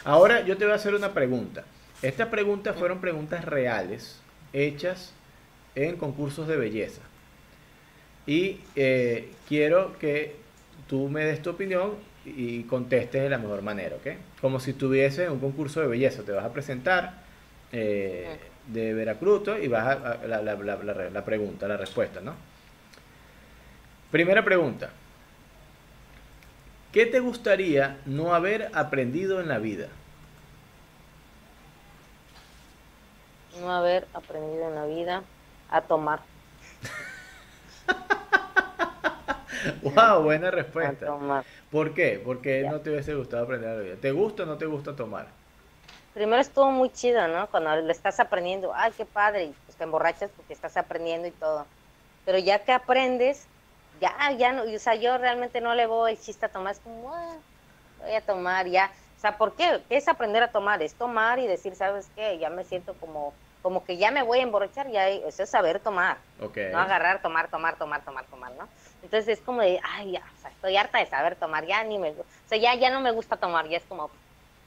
Ahora yo te voy a hacer una pregunta. Estas preguntas fueron preguntas reales, hechas en concursos de belleza. Y eh, quiero que tú me des tu opinión y contestes de la mejor manera, ¿ok? Como si estuviese un concurso de belleza, te vas a presentar eh, de Veracruz y vas a, la, la, la, la, pregunta, la respuesta, ¿no? Primera pregunta. ¿Qué te gustaría no haber aprendido en la vida? No haber aprendido en la vida a tomar. [LAUGHS] wow, buena respuesta. ¿Por qué? Porque no te hubiese gustado aprender a beber. ¿Te gusta o no te gusta tomar? Primero estuvo muy chido, ¿no? Cuando lo estás aprendiendo, ay, qué padre, y pues te emborrachas porque estás aprendiendo y todo. Pero ya que aprendes, ya, ya no, o sea, yo realmente no le voy el chiste a tomar, es como, ah, voy a tomar ya. O sea, ¿por qué? ¿Qué es aprender a tomar? Es tomar y decir, ¿sabes qué? Ya me siento como como que ya me voy a emborrachar, ya eso es saber tomar. No agarrar, tomar, tomar, tomar, tomar, tomar, ¿no? Entonces es como de, ay, ya, o sea, estoy harta de saber tomar, ya ni me, o sea, ya, ya no me gusta tomar, ya es como,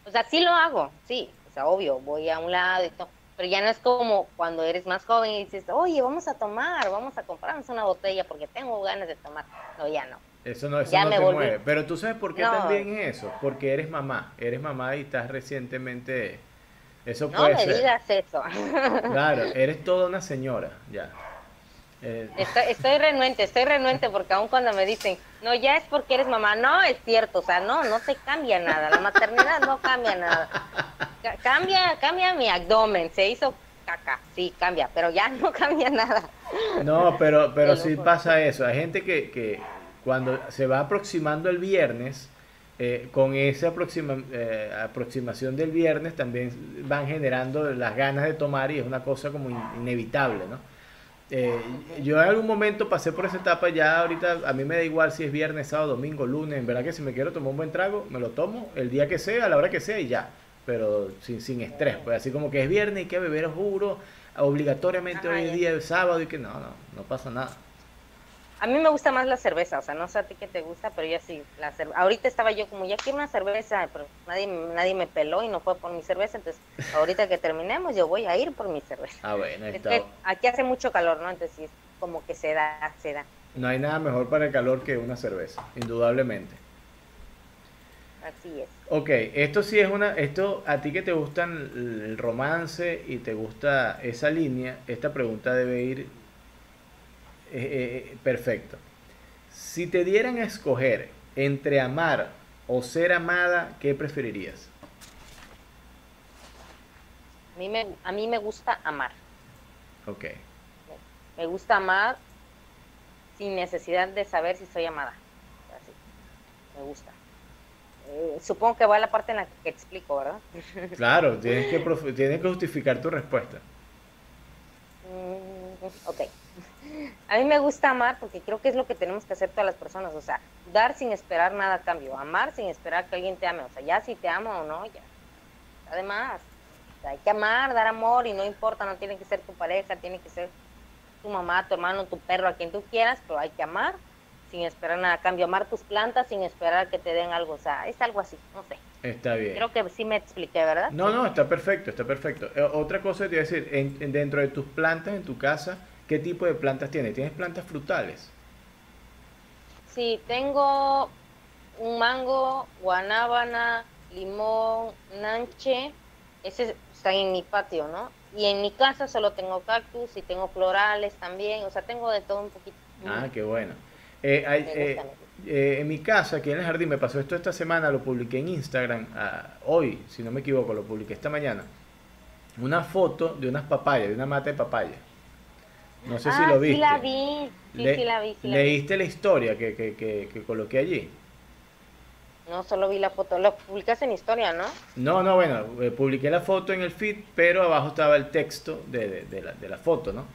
o sea, sí lo hago, sí, o sea, obvio, voy a un lado y todo, pero ya no es como cuando eres más joven y dices, oye, vamos a tomar, vamos a comprarnos una botella porque tengo ganas de tomar. No, ya no. Eso no, eso no te mueve. Pero tú sabes por qué también es eso, porque eres mamá, eres mamá y estás recientemente eso no me digas eso. Claro, [LAUGHS] eres toda una señora, ya. Eh, estoy, renuente, estoy renuente porque aún cuando me dicen, no, ya es porque eres mamá, no, es cierto, o sea, no, no te cambia nada, la maternidad no cambia nada. Cambia, cambia mi abdomen, se hizo caca, sí, cambia, pero ya no [LAUGHS] cambia nada. No, pero, pero sí pasa eso, hay gente que, que cuando se va aproximando el viernes, eh, con esa aproxima, eh, aproximación del viernes también van generando las ganas de tomar y es una cosa como inevitable, ¿no? Eh, yo en algún momento pasé por esa etapa, ya ahorita a mí me da igual si es viernes, sábado, domingo, lunes, en verdad que si me quiero tomar un buen trago, me lo tomo el día que sea, a la hora que sea y ya, pero sin, sin estrés, pues así como que es viernes y que beber, juro, obligatoriamente hoy día es sábado y que no, no, no pasa nada. A mí me gusta más la cerveza, o sea, no sé a ti qué te gusta, pero yo sí, la ahorita estaba yo como, ya quiero una cerveza, pero nadie, nadie me peló y no fue por mi cerveza, entonces ahorita que terminemos yo voy a ir por mi cerveza. Ah, bueno, aquí hace mucho calor, ¿no? Entonces sí, es como que se da, se da. No hay nada mejor para el calor que una cerveza, indudablemente. Así es. Ok, esto sí es una, esto a ti que te gustan el romance y te gusta esa línea, esta pregunta debe ir eh, eh, perfecto. Si te dieran a escoger entre amar o ser amada, ¿qué preferirías? A mí me, a mí me gusta amar. Ok. Me gusta amar sin necesidad de saber si soy amada. Así. Me gusta. Eh, supongo que va a la parte en la que explico, ¿verdad? [LAUGHS] Claro, tienes que, tienes que justificar tu respuesta. Mm, ok. A mí me gusta amar porque creo que es lo que tenemos que hacer todas las personas, o sea, dar sin esperar nada a cambio, amar sin esperar que alguien te ame, o sea, ya si te amo o no, ya. Además, hay que amar, dar amor y no importa, no tiene que ser tu pareja, tiene que ser tu mamá, tu hermano, tu perro, a quien tú quieras, pero hay que amar sin esperar nada a cambio, amar tus plantas sin esperar que te den algo, o sea, es algo así, no sé. Está bien. Creo que sí me expliqué, ¿verdad? No, no, está perfecto, está perfecto. Eh, otra cosa te iba a decir, en, dentro de tus plantas en tu casa, ¿Qué tipo de plantas tienes? ¿Tienes plantas frutales? Sí, tengo un mango, guanábana, limón, nanche. Ese está en mi patio, ¿no? Y en mi casa solo tengo cactus y tengo florales también. O sea, tengo de todo un poquito. Ah, qué bueno. Eh, eh, eh, en mi casa, aquí en el jardín, me pasó esto esta semana, lo publiqué en Instagram, ah, hoy, si no me equivoco, lo publiqué esta mañana. Una foto de unas papayas, de una mata de papaya. No sé si lo viste. Sí la vi, sí, sí la vi. ¿Leíste la historia que, que, que, que coloqué allí? No, solo vi la foto. Lo publicaste en historia, ¿no? No, no, bueno, eh, publiqué la foto en el feed, pero abajo estaba el texto de, de, la, de la, foto, ¿no?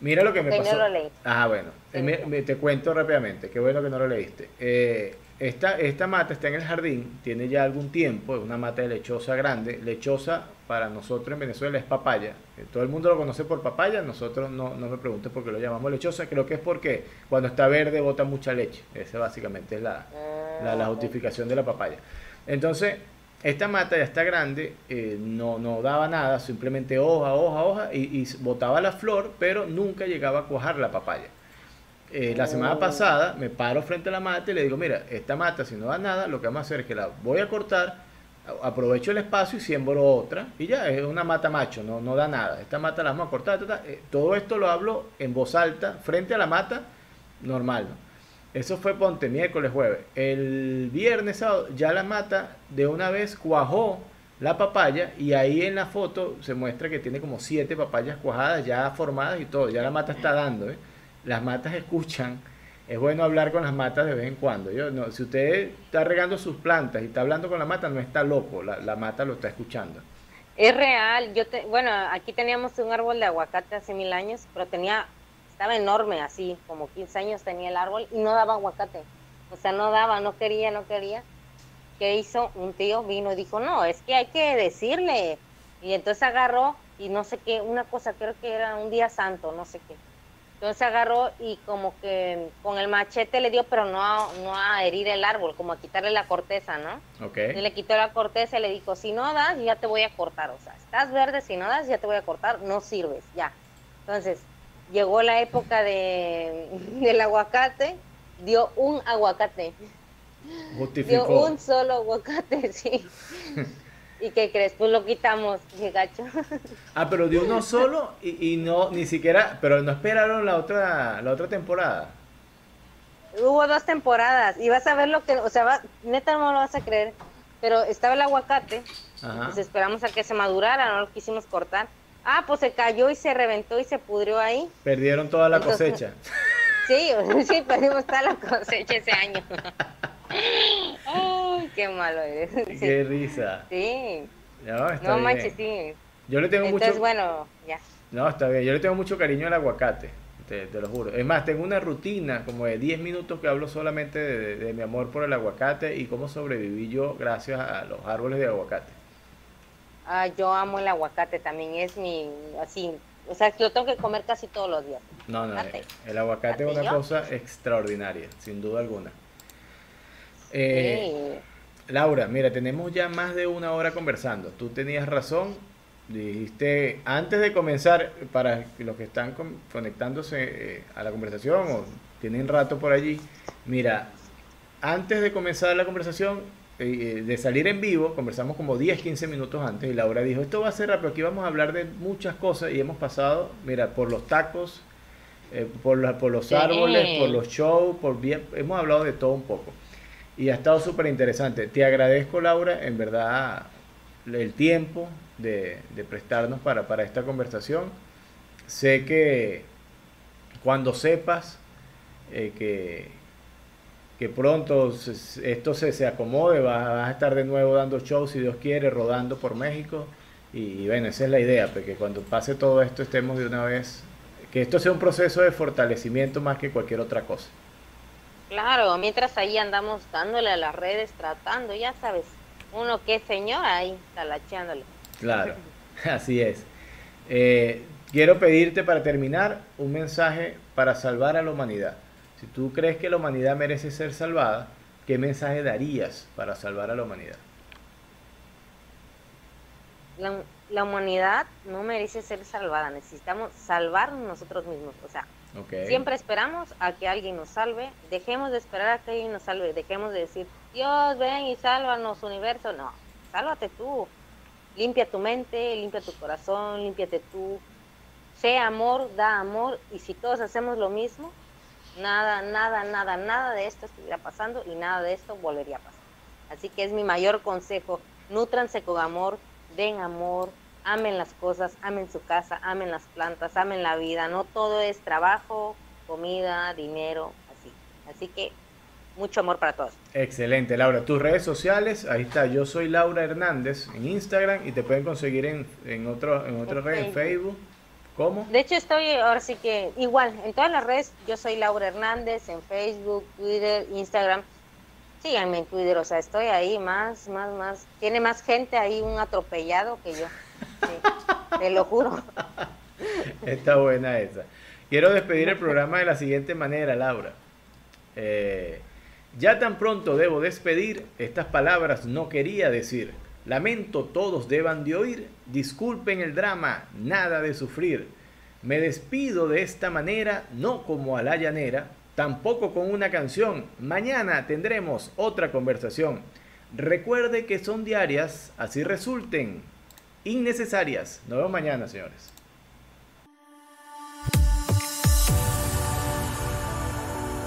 Mira lo que me pasó. No lo leí. Ah, bueno, eh, te cuento rápidamente, qué bueno que no lo leíste. Eh, esta, esta mata está en el jardín, tiene ya algún tiempo, es una mata de lechosa grande. Lechosa para nosotros en Venezuela es papaya. Eh, todo el mundo lo conoce por papaya, nosotros no, no me preguntes por qué lo llamamos lechosa. Creo que es porque cuando está verde bota mucha leche. Esa básicamente es la, la, justificación de la papaya. Entonces, esta mata ya está grande, eh, no, no daba nada, simplemente hoja, hoja, hoja, y, y botaba la flor, pero nunca llegaba a cuajar la papaya. Eh, la semana pasada me paro frente a la mata y le digo, mira, esta mata si no da nada, lo que vamos a hacer es que la voy a cortar, aprovecho el espacio y siembro otra y ya, es una mata macho, no, no da nada. Esta mata la vamos a cortar, eh, todo esto lo hablo en voz alta, frente a la mata, normal. Eso fue ponte miércoles, jueves. El viernes, sábado, ya la mata de una vez cuajó la papaya y ahí en la foto se muestra que tiene como siete papayas cuajadas ya formadas y todo, ya la mata está dando. ¿eh? Las matas escuchan. Es bueno hablar con las matas de vez en cuando. Yo, no, si usted está regando sus plantas y está hablando con la mata, no está loco, la, la mata lo está escuchando. Es real. Yo te, bueno, aquí teníamos un árbol de aguacate hace mil años, pero tenía, estaba enorme así, como 15 años tenía el árbol y no daba aguacate. O sea, no daba, no quería, no quería. ¿Qué hizo? Un tío vino y dijo, no, es que hay que decirle. Y entonces agarró y no sé qué, una cosa, creo que era un día santo, no sé qué entonces agarró y como que con el machete le dio, pero no a, no a herir el árbol, como a quitarle la corteza, ¿no? Ok. Y le quitó la corteza y le dijo, si no das, ya te voy a cortar. O sea, estás verde, si no das, ya te voy a cortar, no sirves, ya. Entonces, llegó la época de, [LAUGHS] del aguacate, dio un aguacate. Dio un solo aguacate, [LAUGHS] sí. ¿Y qué crees? Pues lo quitamos, qué gacho. Ah, pero de uno solo y, no, ni siquiera, pero no esperaron la otra, la otra temporada. Hubo dos temporadas y vas a ver lo que, o sea, neta no lo vas a creer, pero estaba el aguacate, pues esperamos a que se madurara, no lo quisimos cortar. Ah, pues se cayó y se reventó y se pudrió ahí. Perdieron toda la cosecha. [LAUGHS] Sí, [LAUGHS] sí, perdimos toda la cosecha ese año. [LAUGHS] Ay, qué malo eres. [LAUGHS] Qué risa. Sí. No, manches, sí. Yo le tengo Entonces, bueno, ya. No, está bien. Yo le tengo mucho cariño al aguacate. Te, lo juro. Es más, tengo una rutina como de 10 minutos que hablo solamente de, mi amor por el aguacate y cómo sobreviví yo gracias a los árboles de aguacate. Ah, yo amo el aguacate también, es mi, así, o sea, lo tengo que comer casi todos los días. No, no, el aguacate es una cosa extraordinaria, sin duda alguna. Eh, Laura, mira, tenemos ya más de una hora conversando. Tú tenías razón. Dijiste, antes de comenzar, para los que están conectándose eh, a la conversación o tienen rato por allí, mira, antes de comenzar la conversación, eh, de salir en vivo, conversamos como 10, 15 minutos antes y Laura dijo, esto va a ser rápido, aquí vamos a hablar de muchas cosas y hemos pasado, mira, por los tacos, por, por los árboles, por los shows, por bien, hemos hablado de todo un poco y ha estado súper interesante. Te agradezco, Laura, en verdad, el tiempo de, prestarnos para, para, esta conversación. Sé que cuando sepas eh, que, que pronto esto se, se acomode, vas, a estar de nuevo dando shows, si Dios quiere, rodando por México. Y, bueno, esa es la idea, porque cuando pase todo esto estemos de una vez, que esto sea un proceso de fortalecimiento más que cualquier otra cosa. Claro, mientras ahí andamos dándole a las redes, tratando, ya sabes, uno que es señor ahí, talacheándole. Claro, [LAUGHS] así es. Eh, quiero pedirte para terminar un mensaje para salvar a la humanidad. Si tú crees que la humanidad merece ser salvada, ¿qué mensaje darías para salvar a la humanidad? La, la humanidad no merece ser salvada, necesitamos salvar nosotros mismos. O sea, Siempre esperamos a que alguien nos salve. Dejemos de esperar a que alguien nos salve. Dejemos de decir, Dios, ven y sálvanos, universo. No, sálvate tú. Limpia tu mente, limpia tu corazón, límpiate tú. Sé amor, da amor. Y si todos hacemos lo mismo, Nada, nada, nada, nada de esto estuviera pasando y nada de esto volvería a pasar. Así que es mi mayor consejo, nutranse con amor, den amor, amen las cosas, amen su casa, amen las plantas, amen la vida. No todo es trabajo, comida, dinero, así. Así que mucho amor para todos. Excelente, Laura. Tus redes sociales, ahí está, yo soy Laura Hernández en Instagram y te pueden conseguir en, en, otro, en otra red, en Facebook. ¿Cómo? De hecho, estoy ahora sí que igual, en todas las redes, yo soy Laura Hernández, en Facebook, Twitter, Instagram. Síganme en Twitter, o sea, estoy ahí más, más, más. Tiene más gente ahí un atropellado que yo. Te lo juro. Está buena esa. Quiero despedir el programa de la siguiente manera, Laura. Eh, ya tan pronto debo despedir, estas palabras no quería decir. Lamento todos deban de oír, disculpen el drama, nada de sufrir. Me despido de esta manera, no como a la llanera, tampoco con una canción. Mañana tendremos otra conversación. Recuerde que son diarias, así resulten innecesarias. Nos vemos mañana, señores.